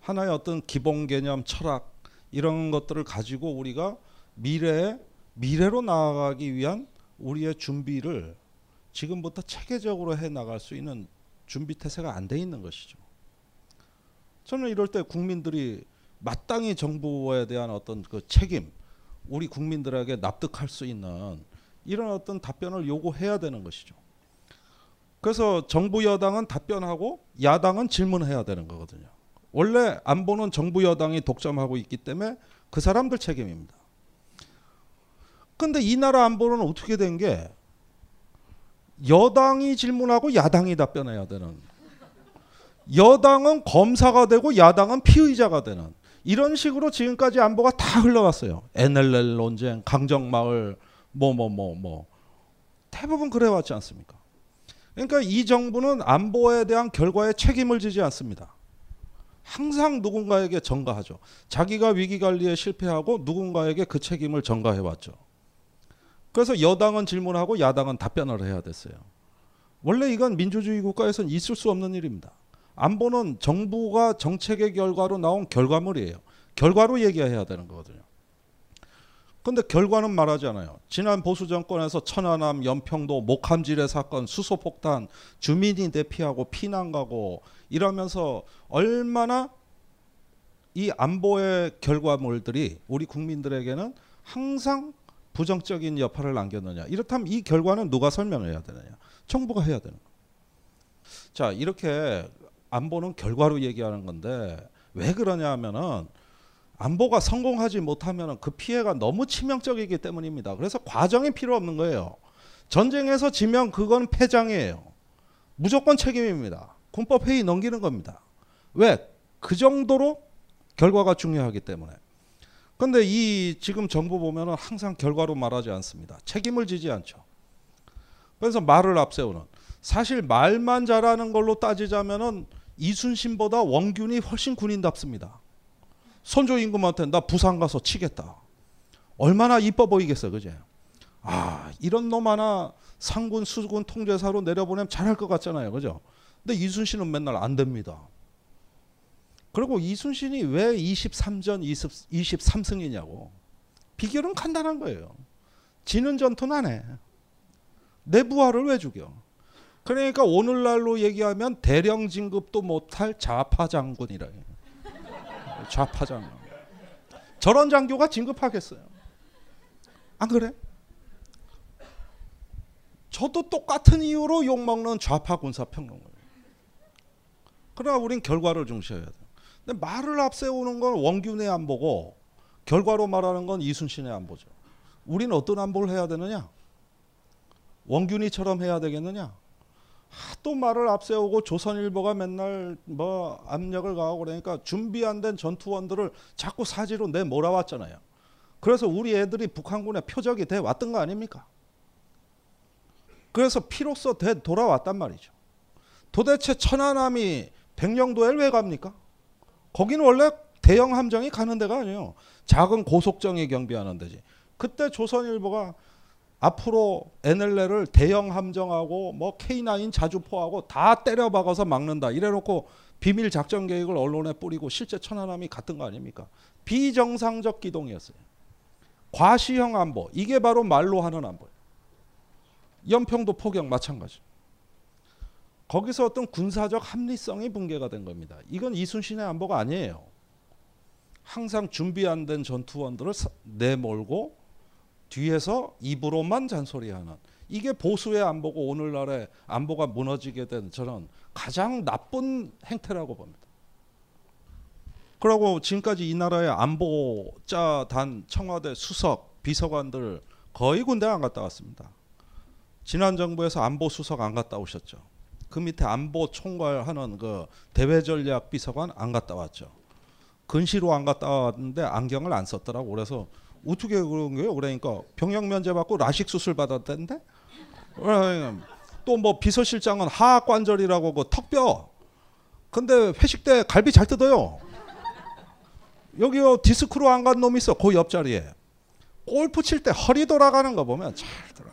하나의 어떤 기본 개념, 철학 이런 것들을 가지고 우리가 미래에 미래로 나아가기 위한 우리의 준비를 지금부터 체계적으로 해 나갈 수 있는 준비 태세가 안 돼 있는 것이죠. 저는 이럴 때 국민들이 마땅히 정부에 대한 어떤 그 책임, 우리 국민들에게 납득할 수 있는 이런 어떤 답변을 요구해야 되는 것이죠. 그래서 정부 여당은 답변하고 야당은 질문해야 되는 거거든요. 원래 안보는 정부 여당이 독점하고 있기 때문에 그 사람들 책임입니다. 근데 이 나라 안보는 어떻게 된 게 여당이 질문하고 야당이 답변해야 되는 여당은 검사가 되고 야당은 피의자가 되는 이런 식으로 지금까지 안보가 다 흘러갔어요. NLL 논쟁, 강정마을 뭐 뭐 뭐 뭐 대부분 그래왔지 않습니까? 그러니까 이 정부는 안보에 대한 결과에 책임을 지지 않습니다. 항상 누군가에게 전가하죠. 자기가 위기 관리에 실패하고 누군가에게 그 책임을 전가해 왔죠. 그래서 여당은 질문하고 야당은 답변을 해야 됐어요. 원래 이건 민주주의 국가에서는 있을 수 없는 일입니다. 안보는 정부가 정책의 결과로 나온 결과물이에요. 결과로 얘기해야 되는 거거든요. 근데 결과는 말하지 않아요. 지난 보수 정권에서 천안함, 연평도, 목함지뢰 사건, 수소폭탄, 주민이 대피하고 피난 가고 이러면서 얼마나 이 안보의 결과물들이 우리 국민들에게는 항상 부정적인 여파를 남겼느냐. 이렇다면 이 결과는 누가 설명해야 되느냐. 정부가 해야 되는 거예요. 자, 이렇게 안보는 결과로 얘기하는 건데 왜 그러냐 하면은 안보가 성공하지 못하면 그 피해가 너무 치명적이기 때문입니다. 그래서 과정이 필요 없는 거예요. 전쟁에서 지면 그건 패장이에요. 무조건 책임입니다. 군법 회의 넘기는 겁니다. 왜? 그 정도로 결과가 중요하기 때문에. 근데 이 지금 정부 보면은 항상 결과로 말하지 않습니다. 책임을 지지 않죠. 그래서 말을 앞세우는 사실 말만 잘하는 걸로 따지자면은 이순신보다 원균이 훨씬 군인답습니다. 선조 임금한테 나 부산 가서 치겠다. 얼마나 이뻐 보이겠어, 그제? 아 이런 놈 하나 상군 수군 통제사로 내려보내면 잘할 것 같잖아요, 그죠? 근데 이순신은 맨날 안 됩니다. 그리고 이순신이 왜 23전 20, 23승이냐고. 비결은 간단한 거예요. 지는 전투는 안 해. 내 부하를 왜 죽여? 그러니까 오늘날로 얘기하면 대령 진급도 못할 좌파 장군이라. 좌파 장군. 저런 장교가 진급하겠어요? 안 그래? 저도 똑같은 이유로 욕먹는 좌파 군사 평론가예요. 그러나 우린 결과를 중시해야 돼. 근데 말을 앞세우는 건 원균의 안보고 결과로 말하는 건 이순신의 안보죠. 우리는 어떤 안보를 해야 되느냐? 원균이처럼 해야 되겠느냐? 하도 말을 앞세우고 조선일보가 맨날 뭐 압력을 가하고 그러니까 준비 안 된 전투원들을 자꾸 사지로 내 몰아왔잖아요. 그래서 우리 애들이 북한군의 표적이 돼 왔던 거 아닙니까? 그래서 피로써 돼 돌아왔단 말이죠. 도대체 천안함이 백령도에 왜 갑니까? 거기는 원래 대형 함정이 가는 데가 아니에요. 작은 고속정이 경비하는 데지. 그때 조선일보가 앞으로 NLL을 대형 함정하고 뭐 K9 자주포하고 다 때려 박아서 막는다. 이래놓고 비밀 작전 계획을 언론에 뿌리고 실제 천안함이 갔던 거 아닙니까? 비정상적 기동이었어요. 과시형 안보. 이게 바로 말로 하는 안보예요. 연평도 포격 마찬가지. 거기서 어떤 군사적 합리성이 붕괴가 된 겁니다. 이건 이순신의 안보가 아니에요. 항상 준비 안 된 전투원들을 내몰고 뒤에서 입으로만 잔소리하는 이게 보수의 안보고 오늘날의 안보가 무너지게 된 저는 가장 나쁜 행태라고 봅니다. 그리고 지금까지 이 나라의 안보자 단 청와대 수석 비서관들 거의 군대 안 갔다 왔습니다. 지난 정부에서 안보 수석 안 갔다 오셨죠. 그 밑에 안보 총괄하는 그 대외 전략 비서관 안 갔다 왔죠. 근시로 안 갔다 왔는데 안경을 안 썼더라고. 그래서 어떻게 그런 거예요? 그러니까 병역 면제 받고 라식 수술 받았던데 또 뭐 비서실장은 하악 관절이라고 그 턱뼈. 근데 회식 때 갈비 잘 뜯어요. 여기요 디스크로 안 간 놈 있어. 그 옆자리에. 골프 칠 때 허리 돌아가는 거 보면 잘 돌아.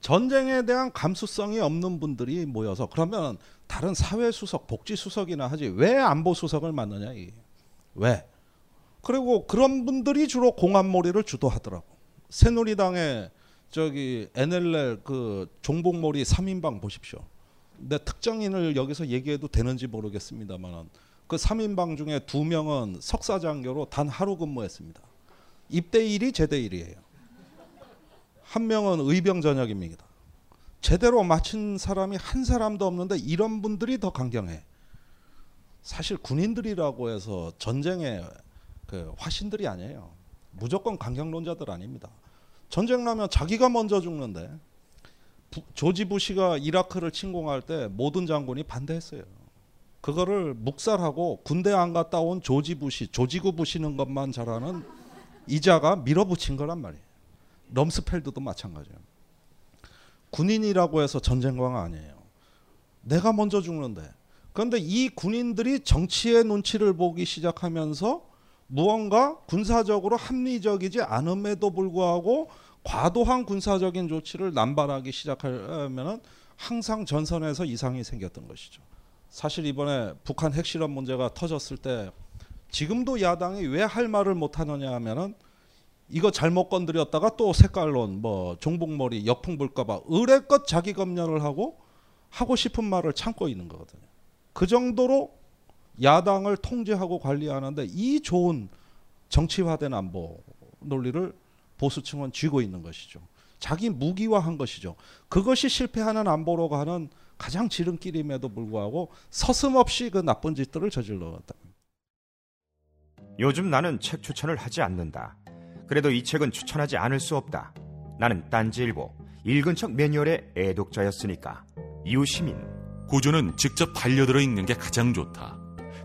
전쟁에 대한 감수성이 없는 분들이 모여서 그러면 다른 사회 수석, 복지 수석이나 하지 왜 안보 수석을 맡느냐 이 왜? 그리고 그런 분들이 주로 공안몰이를 주도하더라고. 새누리당의 저기 NLL 그 종복몰이 3인방 보십시오. 내 특정인을 여기서 얘기해도 되는지 모르겠습니다만 그 3인방 중에 두 명은 석사장교로 단 하루 근무했습니다. 입대일이 제대일이에요. 한 명은 의병 전역입니다. 제대로 마친 사람이 한 사람도 없는데 이런 분들이 더 강경해. 사실 군인들이라고 해서 전쟁의 그 화신들이 아니에요. 무조건 강경론자들 아닙니다. 전쟁 나면 자기가 먼저 죽는데 부, 조지 부시가 이라크를 침공할 때 모든 장군이 반대했어요. 그거를 묵살하고 군대 안 갔다 온 조지 부시, 조지구 부시는 것만 잘하는 이자가 밀어붙인 거란 말이에요. 럼스펠드도 마찬가지예요. 군인이라고 해서 전쟁광 아니에요. 내가 먼저 죽는데. 그런데 이 군인들이 정치의 눈치를 보기 시작하면서 무언가 군사적으로 합리적이지 않음에도 불구하고 과도한 군사적인 조치를 남발하기 시작하면은 항상 전선에서 이상이 생겼던 것이죠. 사실 이번에 북한 핵실험 문제가 터졌을 때 지금도 야당이 왜 할 말을 못 하느냐 하면은 이거 잘못 건드렸다가 또 색깔론 뭐 종북머리 역풍 불까봐 의뢰껏 자기 검열을 하고 하고 싶은 말을 참고 있는 거거든요. 그 정도로 야당을 통제하고 관리하는데 이 좋은 정치화된 안보 논리를 보수층은 쥐고 있는 것이죠. 자기 무기화한 것이죠. 그것이 실패하는 안보로 가는 가장 지름길임에도 불구하고 서슴없이 그 나쁜 짓들을 저질러왔다. 요즘 나는 책 추천을 하지 않는다. 그래도 이 책은 추천하지 않을 수 없다. 나는 딴지일보 읽은 척 매뉴얼의 애독자였으니까. 이웃 시민 고전은 직접 반려들어 읽는 게 가장 좋다.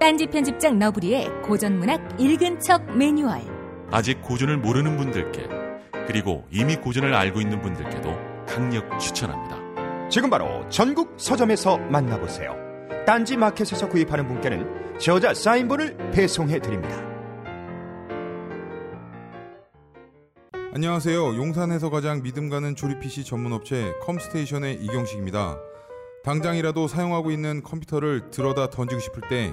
딴지 편집장 너브리의 고전문학 읽은 척 매뉴얼. 아직 고전을 모르는 분들께 그리고 이미 고전을 알고 있는 분들께도 강력 추천합니다. 지금 바로 전국 서점에서 만나보세요. 딴지 마켓에서 구입하는 분께는 저자 사인본을 배송해 드립니다. 안녕하세요. 용산에서 가장 믿음 가는 조립 PC 전문 업체 컴스테이션의 이경식입니다. 당장이라도 사용하고 있는 컴퓨터를 들어다 던지고 싶을 때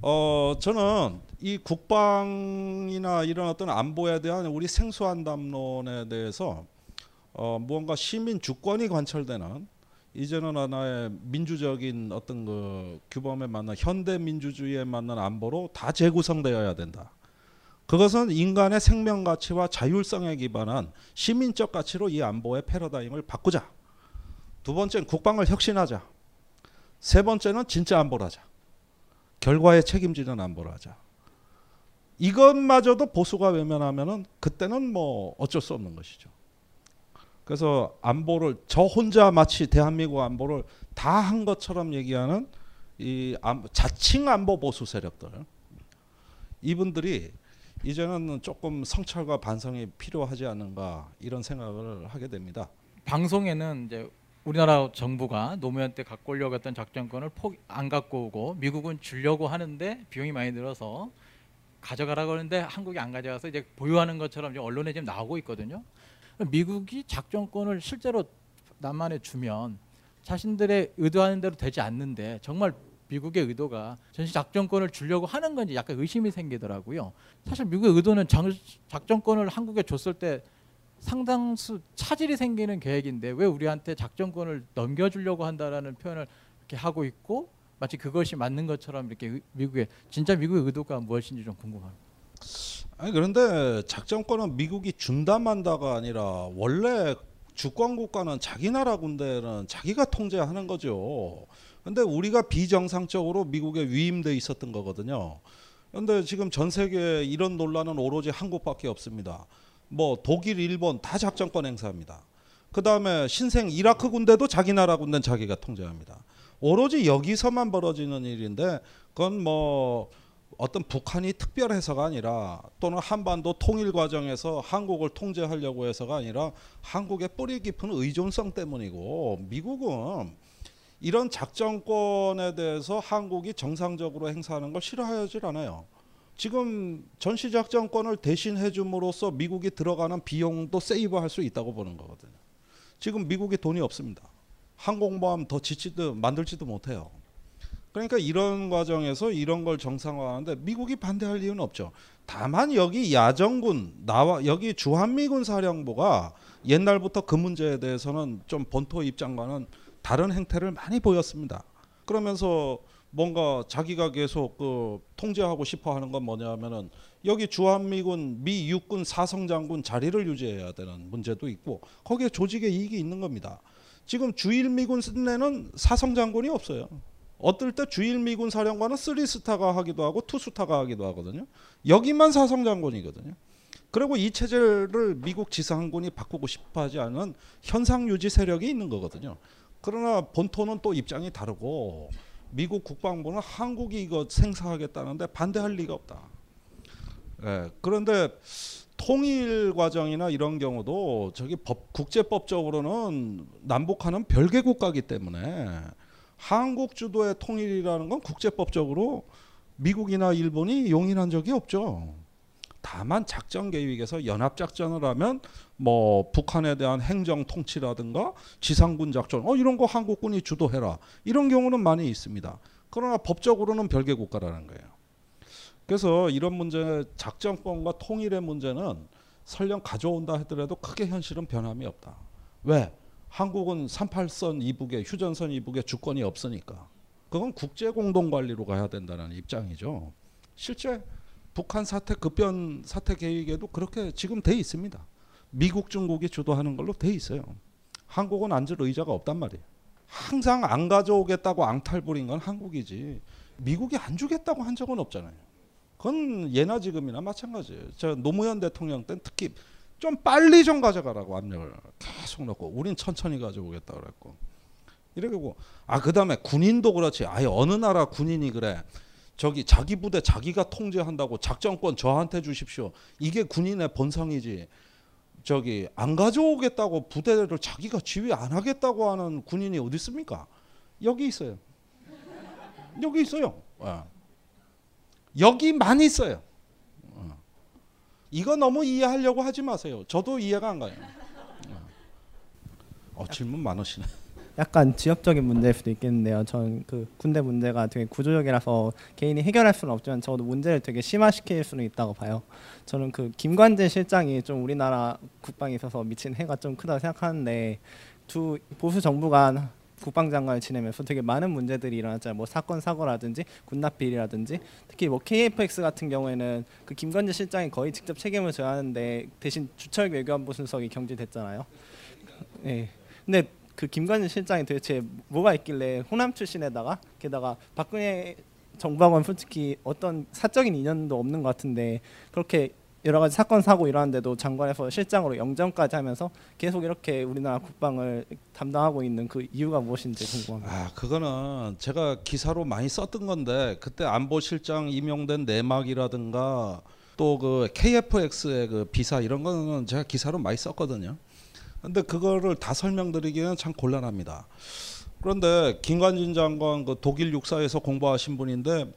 어 저는 이 국방이나 이런 어떤 안보에 대한 우리 생소한 담론에 대해서 어 무언가 시민 주권이 관철되는 이제는 하나의 민주적인 어떤 그 규범에 맞는 현대 민주주의에 맞는 안보로 다 재구성되어야 된다. 그것은 인간의 생명 가치와 자율성에 기반한 시민적 가치로 이 안보의 패러다임을 바꾸자. 두 번째는 국방을 혁신하자. 세 번째는 진짜 안보를 하자. 결과에 책임지는 안보를 하자. 이것마저도 보수가 외면하면은 그때는 뭐 어쩔 수 없는 것이죠. 그래서 안보를 저 혼자 마치 대한민국 안보를 다 한 것처럼 얘기하는 이 자칭 안보 보수 세력들 이분들이 이제는 조금 성찰과 반성이 필요하지 않는가 이런 생각을 하게 됩니다. 방송에는 이제 우리나라 정부가 노무현 때 갖고 오려고 했던 작전권을 포안 갖고 오고 미국은 주려고 하는데 비용이 많이 들어서 가져가라고 하는데 한국이 안 가져가서 이제 보유하는 것처럼 이제 언론에 지금 나오고 있거든요. 미국이 작전권을 실제로 남한에 주면 자신들의 의도하는 대로 되지 않는데 정말 미국의 의도가 전시 작전권을 주려고 하는 건지 약간 의심이 생기더라고요. 사실 미국의 의도는 작전권을 한국에 줬을 때 상당수 차질이 생기는 계획인데 왜 우리한테 작전권을 넘겨주려고 한다라는 표현을 이렇게 하고 있고 마치 그것이 맞는 것처럼 이렇게 미국의 진짜 미국의 의도가 무엇인지 좀 궁금합니다. 아니 그런데 작전권은 미국이 준다 만다가 아니라 원래 주권 국가는 자기 나라 군대는 자기가 통제하는 거죠. 근데 우리가 비정상적으로 미국에 위임돼 있었던 거거든요. 그런데 지금 전 세계에 이런 논란은 오로지 한국밖에 없습니다. 뭐 독일, 일본 다 작전권 행사합니다. 그 다음에 신생 이라크 군대도 자기 나라 군대는 자기가 통제합니다. 오로지 여기서만 벌어지는 일인데 그건 뭐 어떤 북한이 특별해서가 아니라 또는 한반도 통일 과정에서 한국을 통제하려고 해서가 아니라 한국의 뿌리 깊은 의존성 때문이고 미국은 이런 작전권에 대해서 한국이 정상적으로 행사하는 걸 싫어하지 않아요. 지금 전시 작전권을 대신해 줌으로써 미국이 들어가는 비용도 세이브할 수 있다고 보는 거거든요. 지금 미국이 돈이 없습니다. 항공모함 더 짓지도 만들지도 못해요. 그러니까 이런 과정에서 이런 걸 정상화하는데 미국이 반대할 이유는 없죠. 다만 여기 야정군 나와 여기 주한미군 사령부가 옛날부터 그 문제에 대해서는 좀 본토 입장과는 다른 행태를 많이 보였습니다. 그러면서 뭔가 자기가 계속 그 통제하고 싶어 하는 건 뭐냐면은 여기 주한미군 미 육군 사성장군 자리를 유지해야 되는 문제도 있고 거기에 조직의 이익이 있는 겁니다. 지금 주일미군 내는 사성장군이 없어요. 어떨 때 주일미군 사령관은 쓰리스타가 하기도 하고 투스타가 하기도 하거든요. 여기만 사성장군이거든요. 그리고 이 체제를 미국 지상군이 바꾸고 싶어하지 않은 현상 유지 세력이 있는 거거든요. 그러나 본토는 또 입장이 다르고 미국 국방부는 한국이 이거 생사하겠다는데 반대할 리가 없다. 예, 그런데 통일 과정이나 이런 경우도 저기 법, 국제법적으로는 남북한은 별개 국가기 때문에 한국 주도의 통일이라는 건 국제법적으로 미국이나 일본이 용인한 적이 없죠. 다만 작전 계획에서 연합 작전을 하면 뭐 북한에 대한 행정 통치라든가 지상군 작전 어 이런 거 한국군이 주도해라 이런 경우는 많이 있습니다. 그러나 법적으로는 별개 국가라는 거예요. 그래서 이런 문제 작전권과 통일의 문제는 설령 가져온다 하더라도 크게 현실은 변함이 없다. 왜? 한국은 38선 이북에 휴전선 이북에 주권이 없으니까 그건 국제 공동 관리로 가야 된다는 입장이죠. 실제 북한 사태 급변 사태 계획에도 그렇게 지금 돼 있습니다. 미국 중국이 주도하는 걸로 돼 있어요. 한국은 앉을 의자가 없단 말이에요. 항상 안 가져오겠다고 앙탈 부린 건 한국이지 미국이 안 주겠다고 한 적은 없잖아요. 그건 예나 지금이나 마찬가지예요. 저 노무현 대통령 때 특히 좀 빨리 좀 가져가라고 압력을 계속 넣고 우린 천천히 가져오겠다 그랬고 이러고 아 그다음에 군인도 그렇지 아예 어느 나라 군인이 그래 저기 자기 부대 자기가 통제한다고 작전권 저한테 주십시오 이게 군인의 본성이지 저기 안 가져오겠다고 부대를 자기가 지휘 안 하겠다고 하는 군인이 어디 있습니까 여기 있어요 여기 있어요 어. 여기만 있어요 이거 너무 이해하려고 하지 마세요. 저도 이해가 안 가요. 어, 질문 많으시네. 약간 지역적인 문제일 수도 있겠는데요. 전 그 군대 문제가 되게 구조적이라서 개인이 해결할 수는 없지만 적어도 문제를 되게 심화시킬 수는 있다고 봐요. 저는 그 김관재 실장이 좀 우리나라 국방에 있어서 미친 해가 좀 크다고 생각하는데 두 보수 정부가 국방장관을 지내면서 되게 많은 문제들이 일어났잖아요. 뭐 사건 사고라든지 군납 비리라든지 특히 뭐 KFX 같은 경우에는 그 김건재 실장이 거의 직접 책임을 져야 하는데 대신 주철 외교안보 순석이 경질됐잖아요. 예. 네. 근데 그 김관진 실장이 도대체 뭐가 있길래 호남 출신에다가 게다가 박근혜 정부하고는 솔직히 어떤 사적인 인연도 없는 것 같은데 그렇게 여러 가지 사건 사고 일어났는데도 장관에서 실장으로 영점까지 하면서 계속 이렇게 우리나라 국방을 담당하고 있는 그 이유가 무엇인지 궁금합니다. 아 그거는 제가 기사로 많이 썼던 건데 그때 안보실장 임용된 내막이라든가 또 그 KFX의 그 비사 이런 거는 제가 기사로 많이 썼거든요. 근데 그거를 다 설명드리기는 참 곤란합니다. 그런데 김관진 장관 그 독일 육사에서 공부하신 분인데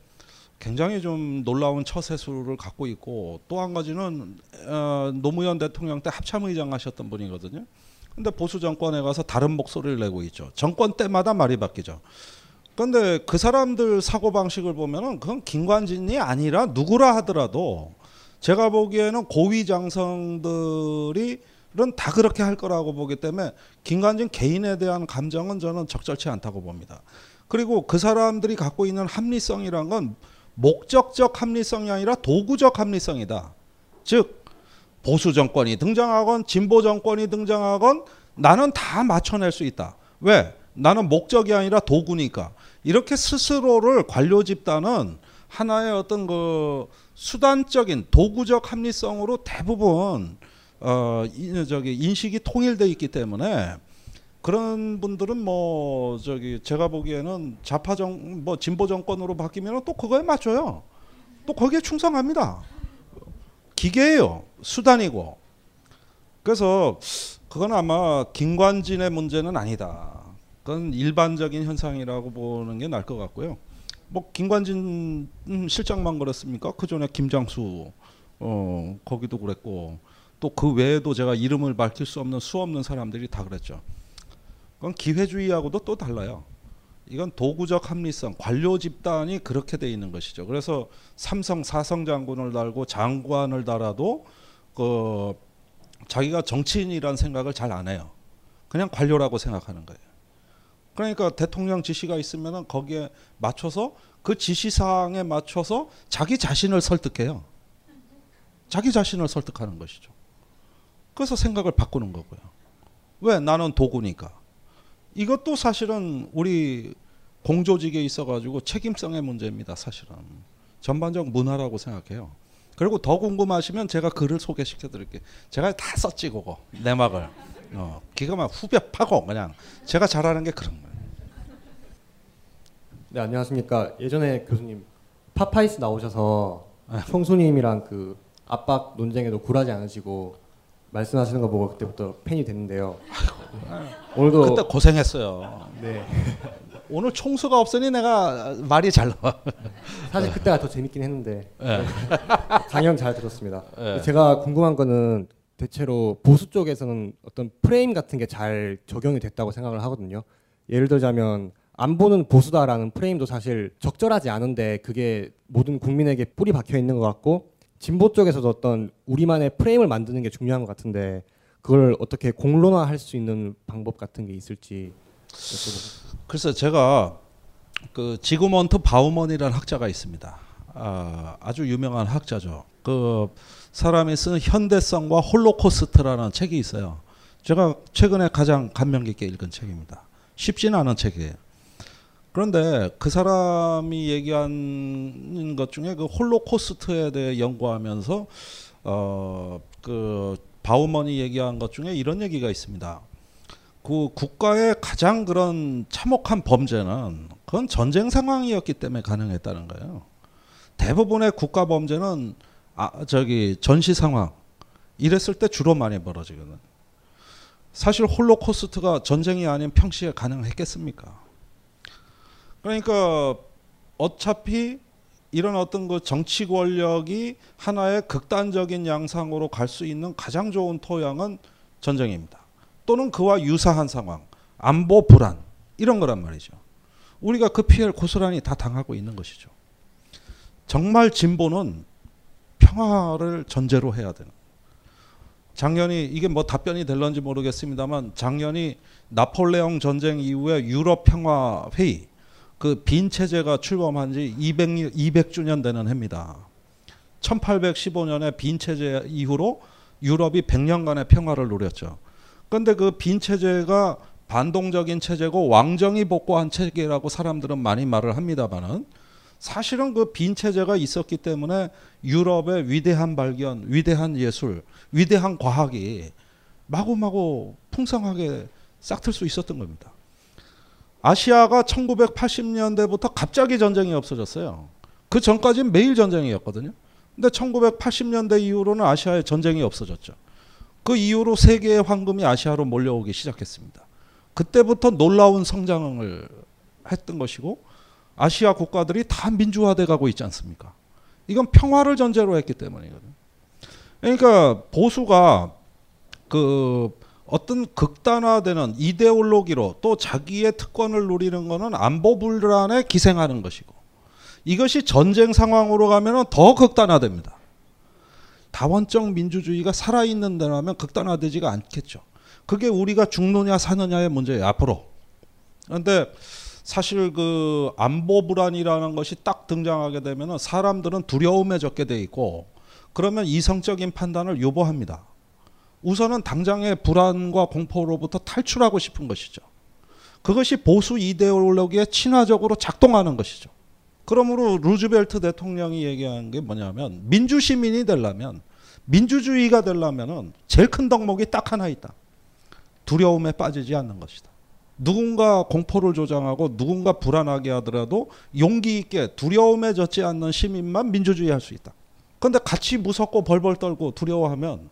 굉장히 좀 놀라운 처세술을 갖고 있고 또 한 가지는 어, 노무현 대통령 때 합참의장 하셨던 분이거든요. 근데 보수 정권에 가서 다른 목소리를 내고 있죠. 정권 때마다 말이 바뀌죠. 그런데 그 사람들 사고 방식을 보면은 그건 김관진이 아니라 누구라 하더라도 제가 보기에는 고위 장성들이 다 그렇게 할 거라고 보기 때문에 김관진 개인에 대한 감정은 저는 적절치 않다고 봅니다. 그리고 그 사람들이 갖고 있는 합리성이란 건 목적적 합리성이 아니라 도구적 합리성이다. 즉 보수 정권이 등장하건 진보 정권이 등장하건 나는 다 맞춰낼 수 있다. 왜? 나는 목적이 아니라 도구니까. 이렇게 스스로를 관료 집단은 하나의 어떤 그 수단적인 도구적 합리성으로 대부분 어 이- 저기 인식이 통일돼 있기 때문에 그런 분들은 뭐 저기 제가 보기에는 좌파 정뭐 진보 정권으로 바뀌면 또 그거에 맞춰요. 또 거기에 충성합니다. 기계예요. 수단이고. 그래서 그건 아마 김관진의 문제는 아니다. 그건 일반적인 현상이라고 보는 게 나을 것 같고요. 뭐 김관진 음, 실장만 그랬습니까? 그 전에 김장수 어 거기도 그랬고 또 그 외에도 제가 이름을 밝힐 수 없는 수 없는 사람들이 다 그랬죠. 그건 기회주의하고도 또 달라요. 이건 도구적 합리성, 관료 집단이 그렇게 돼 있는 것이죠. 그래서 삼성 사성 장군을 달고 장관을 달아도 그 자기가 정치인이란 생각을 잘 안 해요. 그냥 관료라고 생각하는 거예요. 그러니까 대통령 지시가 있으면은 거기에 맞춰서 그 지시 사항에 맞춰서 자기 자신을 설득해요. 자기 자신을 설득하는 것이죠. 그래서 생각을 바꾸는 거고요. 왜 나는 도구니까. 이것도 사실은 우리 공조직에 있어가지고 책임성의 문제입니다. 사실은 전반적 문화라고 생각해요. 그리고 더 궁금하시면 제가 글을 소개시켜 드릴게요. 제가 다 썼지 그거 내막을. 어, 기가 막 후벼 파고 그냥 제가 잘하는 게 그런 거예요. 네 안녕하십니까 예전에 교수님 파파이스 나오셔서 총수님이랑 그 압박 논쟁에도 굴하지 않으시고 말씀하시는 거 보고 그때부터 팬이 됐는데요. 오늘도 그때 고생했어요. 네 오늘 총수가 없으니 내가 말이 잘 나와. 사실 그때가 더 재밌긴 했는데 예. 강연 잘 들었습니다. 예. 제가 궁금한 거는 대체로 보수 쪽에서는 어떤 프레임 같은 게 잘 적용이 됐다고 생각을 하거든요. 예를 들자면 안 보는 보수다라는 프레임도 사실 적절하지 않은데 그게 모든 국민에게 뿌리 박혀 있는 것 같고 진보 쪽에서도 어떤 우리만의 프레임을 만드는 게 중요한 것 같은데 그걸 어떻게 공론화할 수 있는 방법 같은 게 있을지 그래서 제가 그 지그문트 바우만이라는 학자가 있습니다. 아, 아주 유명한 학자죠. 그 사람이 쓴 현대성과 홀로코스트라는 책이 있어요. 제가 최근에 가장 감명 깊게 읽은 책입니다. 쉽지는 않은 책이에요. 그런데 그 사람이 얘기한 것 중에 그 홀로코스트에 대해 연구하면서 어 그 바우만이 얘기한 것 중에 이런 얘기가 있습니다. 그 국가의 가장 그런 참혹한 범죄는 그건 전쟁 상황이었기 때문에 가능했다는 거예요. 대부분의 국가 범죄는 아 저기 전시 상황 이랬을 때 주로 많이 벌어지거든. 사실 홀로코스트가 전쟁이 아닌 평시에 가능했겠습니까? 그러니까 어차피 이런 어떤 그 정치 권력이 하나의 극단적인 양상으로 갈 수 있는 가장 좋은 토양은 전쟁입니다. 또는 그와 유사한 상황, 안보 불안 이런 거란 말이죠. 우리가 그 피해를 고스란히 다 당하고 있는 것이죠. 정말 진보는 평화를 전제로 해야 되는. 작년이 이게 뭐 답변이 될런지 모르겠습니다만 작년이 나폴레옹 전쟁 이후에 유럽 평화 회의 그 빈 체제가 출범한 지 200, 200주년 되는 해입니다. 1815년에 빈 체제 이후로 유럽이 100년간의 평화를 누렸죠. 그런데 그 빈 체제가 반동적인 체제고 왕정이 복구한 체계라고 사람들은 많이 말을 합니다만은 사실은 그 빈 체제가 있었기 때문에 유럽의 위대한 발견, 위대한 예술, 위대한 과학이 마구마구 풍성하게 싹틀 수 있었던 겁니다. 아시아가 1980년대부터 갑자기 전쟁이 없어졌어요. 그 전까지는 매일 전쟁이었거든요. 근데 1980년대 이후로는 아시아에 전쟁이 없어졌죠. 그 이후로 세계의 황금이 아시아로 몰려오기 시작했습니다. 그때부터 놀라운 성장을 했던 것이고 아시아 국가들이 다 민주화돼 가고 있지 않습니까? 이건 평화를 전제로 했기 때문이거든요. 그러니까 보수가 그 어떤 극단화되는 이데올로기로 또 자기의 특권을 누리는 것은 안보 불안에 기생하는 것이고 이것이 전쟁 상황으로 가면 더 극단화됩니다. 다원적 민주주의가 살아있는 데라면 극단화되지가 않겠죠. 그게 우리가 죽느냐 사느냐의 문제예요. 앞으로. 그런데 사실 그 안보 불안이라는 것이 딱 등장하게 되면 사람들은 두려움에 젖게 돼 있고 그러면 이성적인 판단을 요구합니다. 우선은 당장의 불안과 공포로부터 탈출하고 싶은 것이죠. 그것이 보수 이데올로기에 친화적으로 작동하는 것이죠. 그러므로 루즈벨트 대통령이 얘기한 게 뭐냐면 민주 시민이 되려면 민주주의가 되려면은 제일 큰 덕목이 딱 하나 있다. 두려움에 빠지지 않는 것이다. 누군가 공포를 조장하고 누군가 불안하게 하더라도 용기 있게 두려움에 젖지 않는 시민만 민주주의 할 수 있다. 근데 같이 무섭고 벌벌 떨고 두려워하면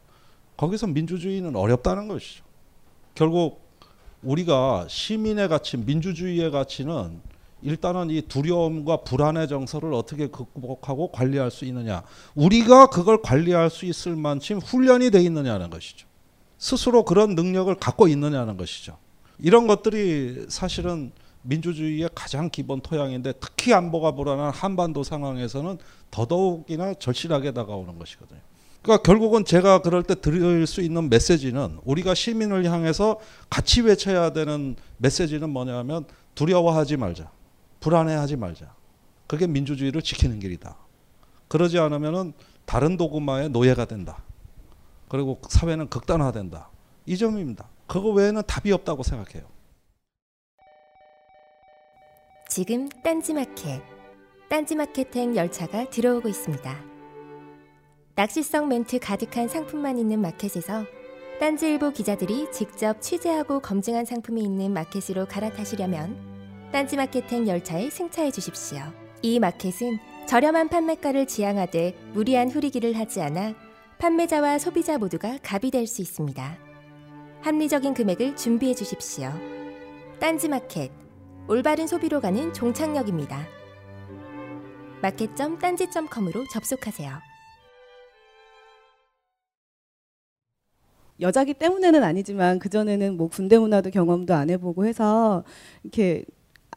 거기서 민주주의는 어렵다는 것이죠. 결국 우리가 시민의 가치, 민주주의의 가치는 일단은 이 두려움과 불안의 정서를 어떻게 극복하고 관리할 수 있느냐. 우리가 그걸 관리할 수 있을 만큼 훈련이 돼 있느냐는 것이죠. 스스로 그런 능력을 갖고 있느냐는 것이죠. 이런 것들이 사실은 민주주의의 가장 기본 토양인데 특히 안보가 불안한 한반도 상황에서는 더더욱이나 절실하게 다가오는 것이거든요. 그러니까 결국은 제가 그럴 때 드릴 수 있는 메시지는 우리가 시민을 향해서 같이 외쳐야 되는 메시지는 뭐냐면 두려워하지 말자. 불안해하지 말자. 그게 민주주의를 지키는 길이다. 그러지 않으면은 다른 도구마의 노예가 된다. 그리고 사회는 극단화된다. 이 점입니다. 그거 외에는 답이 없다고 생각해요. 지금 딴지마켓, 딴지마켓행 열차가 들어오고 있습니다. 낚시성 멘트 가득한 상품만 있는 마켓에서 딴지일보 기자들이 직접 취재하고 검증한 상품이 있는 마켓으로 갈아타시려면 딴지마켓행 열차에 승차해 주십시오. 이 마켓은 저렴한 판매가를 지향하되 무리한 후리기를 하지 않아 판매자와 소비자 모두가 갑이 될 수 있습니다. 합리적인 금액을 준비해 주십시오. 딴지마켓 올바른 소비로 가는 종착역입니다. 마켓.딴지.com으로 접속하세요. 여자기 때문에는 아니지만 그 전에는 뭐 군대 문화도 경험도 안 해보고 해서 이렇게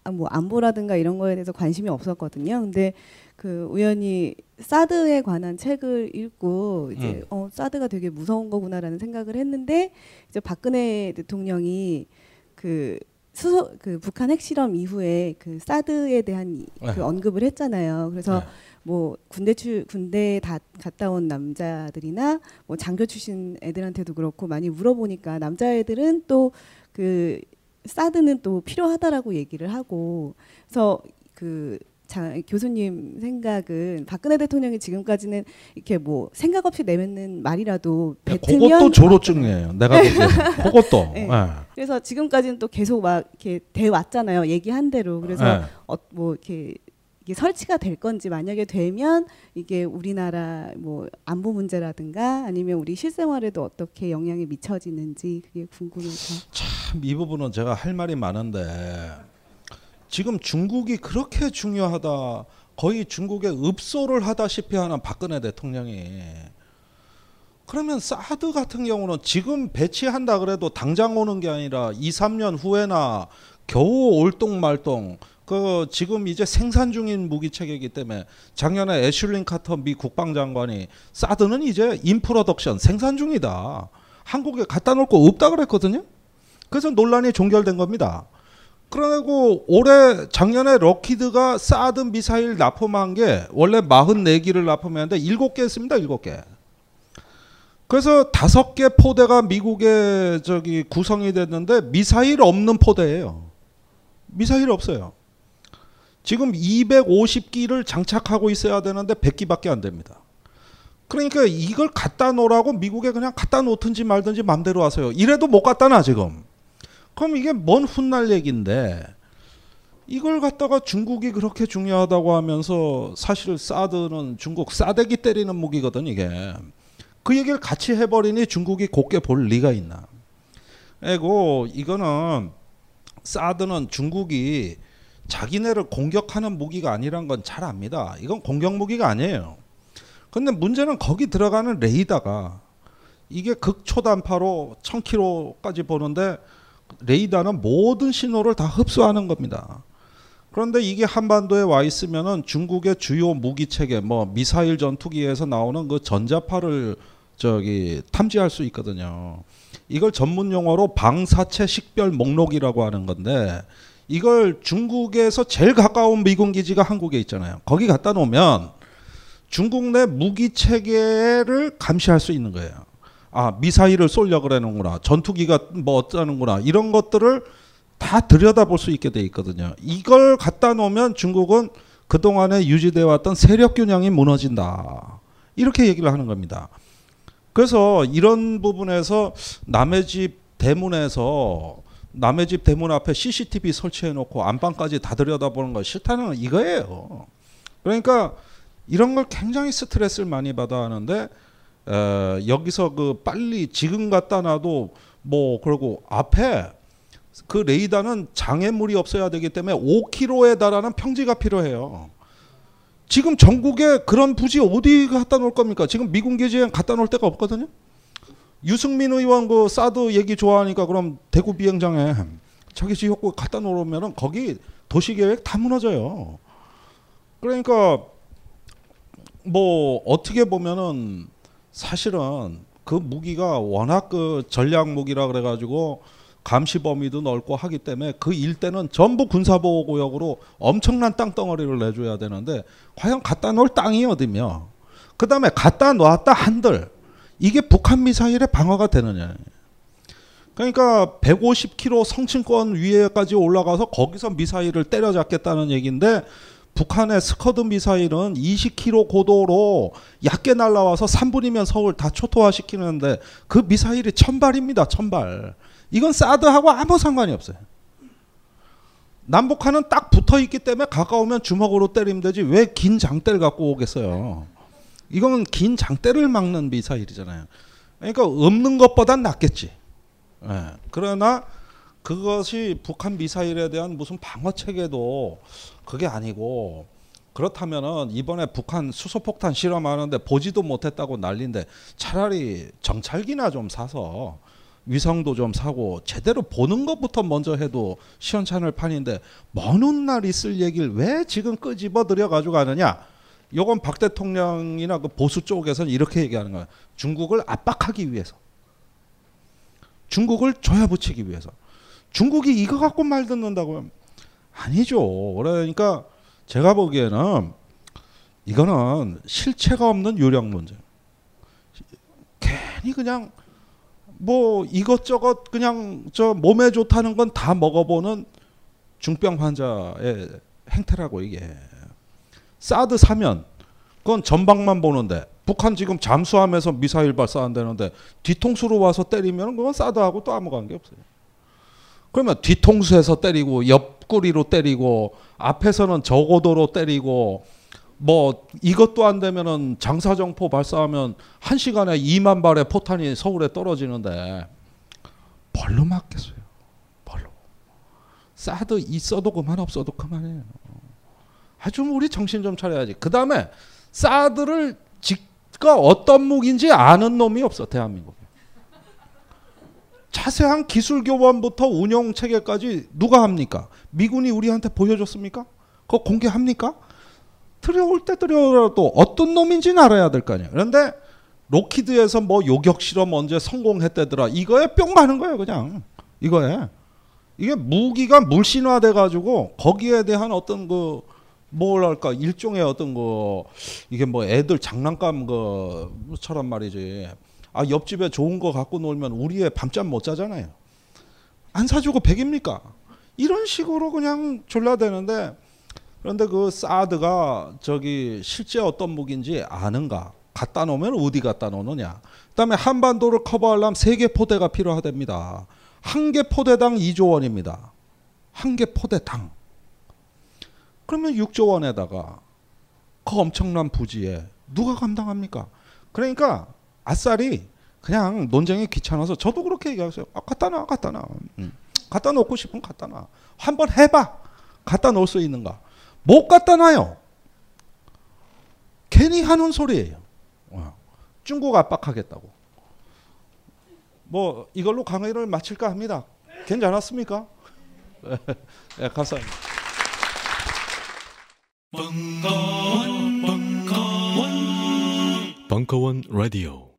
아, 뭐 안보라든가 이런 거에 대해서 관심이 없었거든요. 근데 그 우연히 사드에 관한 책을 읽고 이제 음. 어 사드가 되게 무서운 거구나라는 생각을 했는데 이제 박근혜 대통령이 그 수소 그 북한 핵실험 이후에 그 사드에 대한 이- 네. 그 언급을 했잖아요. 그래서 네. 뭐 군대 출 군대 다 갔다 온 남자들이나 뭐 장교 출신 애들한테도 그렇고 많이 물어보니까 남자애들은 또 그 사드는 또 필요하다라고 얘기를 하고 그래서 그 자, 교수님 생각은 박근혜 대통령이 지금까지는 이렇게 뭐 생각 없이 내뱉는 말이라도 뱉으면 그것도 조로증이에요. 내가 보기에는. 그것도. 네. 예. 그래서 지금까지는 또 계속 막 이렇게 돼 왔잖아요. 얘기한 대로. 그래서 네. 어, 뭐 이렇게 이게 설치가 될 건지 만약에 되면 이게 우리나라 뭐 안보 문제라든가 아니면 우리 실생활에도 어떻게 영향이 미쳐지는지 그게 궁금해서. 참 이 부분은 제가 할 말이 많은데 지금 중국이 그렇게 중요하다. 거의 중국에 읍소를 하다시피 하는 박근혜 대통령이 그러면 사드 같은 경우는 지금 배치한다 그래도 당장 오는 게 아니라 2, 3년 후에나 겨우 올똥말똥 그 지금 이제 생산 중인 무기 체계이기 때문에 작년에 애슐린 카터 미 국방장관이 사드는 이제 인프로덕션 생산 중이다. 한국에 갖다 놓을 거 없다 그랬거든요. 그래서 논란이 종결된 겁니다. 그리고 올해 작년에 럭키드가 사드 미사일 납품한 게 원래 44기를 납품했는데 7개 했습니다. 7개. 그래서 다섯 개 포대가 미국에 저기 구성이 됐는데 미사일 없는 포대예요. 미사일 없어요. 지금 250기를 장착하고 있어야 되는데 100기밖에 안 됩니다. 그러니까 이걸 갖다 놓으라고 미국에 그냥 갖다 놓든지 말든지 맘대로 하세요. 이래도 못 갖다 놔 지금. 그럼 이게 뭔 훗날 얘기인데 이걸 갖다가 중국이 그렇게 중요하다고 하면서 사실 사드는 중국 싸대기 때리는 무기거든 이게. 그 얘기를 같이 해버리니 중국이 곱게 볼 리가 있나. 에고 이거는 사드는 중국이 자기네를 공격하는 무기가 아니란 건 잘 압니다. 이건 공격 무기가 아니에요. 근데 문제는 거기 들어가는 레이더가 이게 극초단파로 1000km까지 보는데 레이더는 모든 신호를 다 흡수하는 겁니다. 그런데 이게 한반도에 와 있으면은 중국의 주요 무기 체계 뭐 미사일 전투기에서 나오는 그 전자파를 저기 탐지할 수 있거든요. 이걸 전문 용어로 방사체 식별 목록이라고 하는 건데 이걸 중국에서 제일 가까운 미군 기지가 한국에 있잖아요. 거기 갖다 놓으면 중국 내 무기 체계를 감시할 수 있는 거예요. 아 미사일을 쏠려 그러는구나, 전투기가 뭐 어쩌는구나 이런 것들을 다 들여다볼 수 있게 돼 있거든요. 이걸 갖다 놓으면 중국은 그동안에 유지되어 왔던 세력 균형이 무너진다. 이렇게 얘기를 하는 겁니다. 그래서 이런 부분에서 남의 집 대문에서 남의 집 대문 앞에 CCTV 설치해 놓고 안방까지 다 들여다보는 거 싫다는 이거예요. 그러니까 이런 걸 굉장히 스트레스를 많이 받아 하는데 에, 여기서 그 빨리 지금 갖다 놔도 뭐 그러고 앞에 그 레이더는 장애물이 없어야 되기 때문에 5km에 달하는 평지가 필요해요. 지금 전국에 그런 부지 어디 갖다 놓을 겁니까? 지금 미군 기지에 갖다 놓을 데가 없거든요. 유승민 의원 그 사드 얘기 좋아하니까 그럼 대구 비행장에 자기 지역구 갖다 놓으면은 거기 도시 계획 다 무너져요. 그러니까 뭐 어떻게 보면은 사실은 그 무기가 워낙 그 전략 무기라 그래가지고 감시 범위도 넓고 하기 때문에 그 일대는 전부 군사보호 구역으로 엄청난 땅덩어리를 내줘야 되는데 과연 갖다 놓을 땅이 어디며 그 다음에 갖다 놨다 한들 이게 북한 미사일의 방어가 되느냐 그러니까 150km 성층권 위에까지 올라가서 거기서 미사일을 때려잡겠다는 얘기인데 북한의 스커드 미사일은 20km 고도로 얕게 날라와서 3분이면 서울 다 초토화시키는데 그 미사일이 천발입니다. 천발. 이건 사드하고 아무 상관이 없어요. 남북한은 딱 붙어 있기 때문에 가까우면 주먹으로 때리면 되지 왜 긴 장대를 갖고 오겠어요. 이건 긴 장대를 막는 미사일이잖아요. 그러니까 없는 것보단 낫겠지. 예. 그러나 그것이 북한 미사일에 대한 무슨 방어 체계도 그게 아니고 그렇다면은 이번에 북한 수소폭탄 실험하는데 보지도 못했다고 난리인데 차라리 정찰기나 좀 사서 위성도 좀 사고 제대로 보는 것부터 먼저 해도 시원찮을 판인데 먼 훗날 있을 얘기를 왜 지금 끄집어 들여 가지고 가느냐? 요건 박 대통령이나 그 보수 쪽에서는 이렇게 얘기하는 거야. 중국을 압박하기 위해서. 중국을 조여붙이기 위해서. 중국이 이거 갖고 말 듣는다고요? 아니죠. 그러니까 제가 보기에는 이거는 실체가 없는 요령 문제. 괜히 그냥 뭐 이것저것 그냥 저 몸에 좋다는 건 다 먹어보는 중병 환자의 행태라고 이게. 사드 사면 그건 전방만 보는데 북한 지금 잠수함에서 미사일 발사한다는데 뒤통수로 와서 때리면 그건 사드하고 또 아무 관계 없어요. 그러면 뒤통수에서 때리고 옆구리로 때리고 앞에서는 저고도로 때리고 뭐 이것도 안 되면은 장사정포 발사하면 한 시간에 2만 발의 포탄이 서울에 떨어지는데 벌로 맞겠어요. 벌로. 사드 있어도 그만 없어도 그만해요. 아주 우리 정신 좀 차려야지. 그 다음에 사드를 직가 어떤 무기인지 아는 놈이 없어 대한민국. 자세한 기술 교환부터 운영 체계까지 누가 합니까? 미군이 우리한테 보여줬습니까? 그거 공개합니까? 들여올 때 들여오라도 어떤 놈인지는 알아야 될 거 아니에요. 그런데 로키드에서 뭐 요격 실험 언제 성공했대더라. 이거에 뿅 가는 거예요, 그냥. 이거에. 이게 무기가 물신화돼 가지고 거기에 대한 어떤 그 뭐랄까 일종의 어떤 그 이게 뭐 애들 장난감 그처럼 말이지. 아 옆집에 좋은 거 갖고 놀면 우리의 밤잠 못 자잖아요. 안 사주고 백입니까? 이런 식으로 그냥 졸라대는데 그런데 그 사드가 저기 실제 어떤 무기인지 아는가? 갖다 놓으면 어디 갖다 놓느냐? 그다음에 한반도를 커버하려면 세 개 포대가 필요하답니다. 한 개 포대당 2조 원입니다. 한 개 포대당. 그러면 6조 원에다가 그 엄청난 부지에 누가 감당합니까? 그러니까 아싸리 그냥 논쟁이 귀찮아서 저도 그렇게 얘기하세요. 아, 갖다 놔, 갖다 놔. 음. 갖다 놓고 싶으면 갖다 놔. 한번 해봐. 갖다 놓을 수 있는가? 못 갖다 놔요. 괜히 하는 소리예요. 어. 중국 압박하겠다고. 뭐 이걸로 강의를 마칠까 합니다. 괜찮았습니까? 네, 감사합니다. 벙커원, 벙커원, 벙커원 라디오.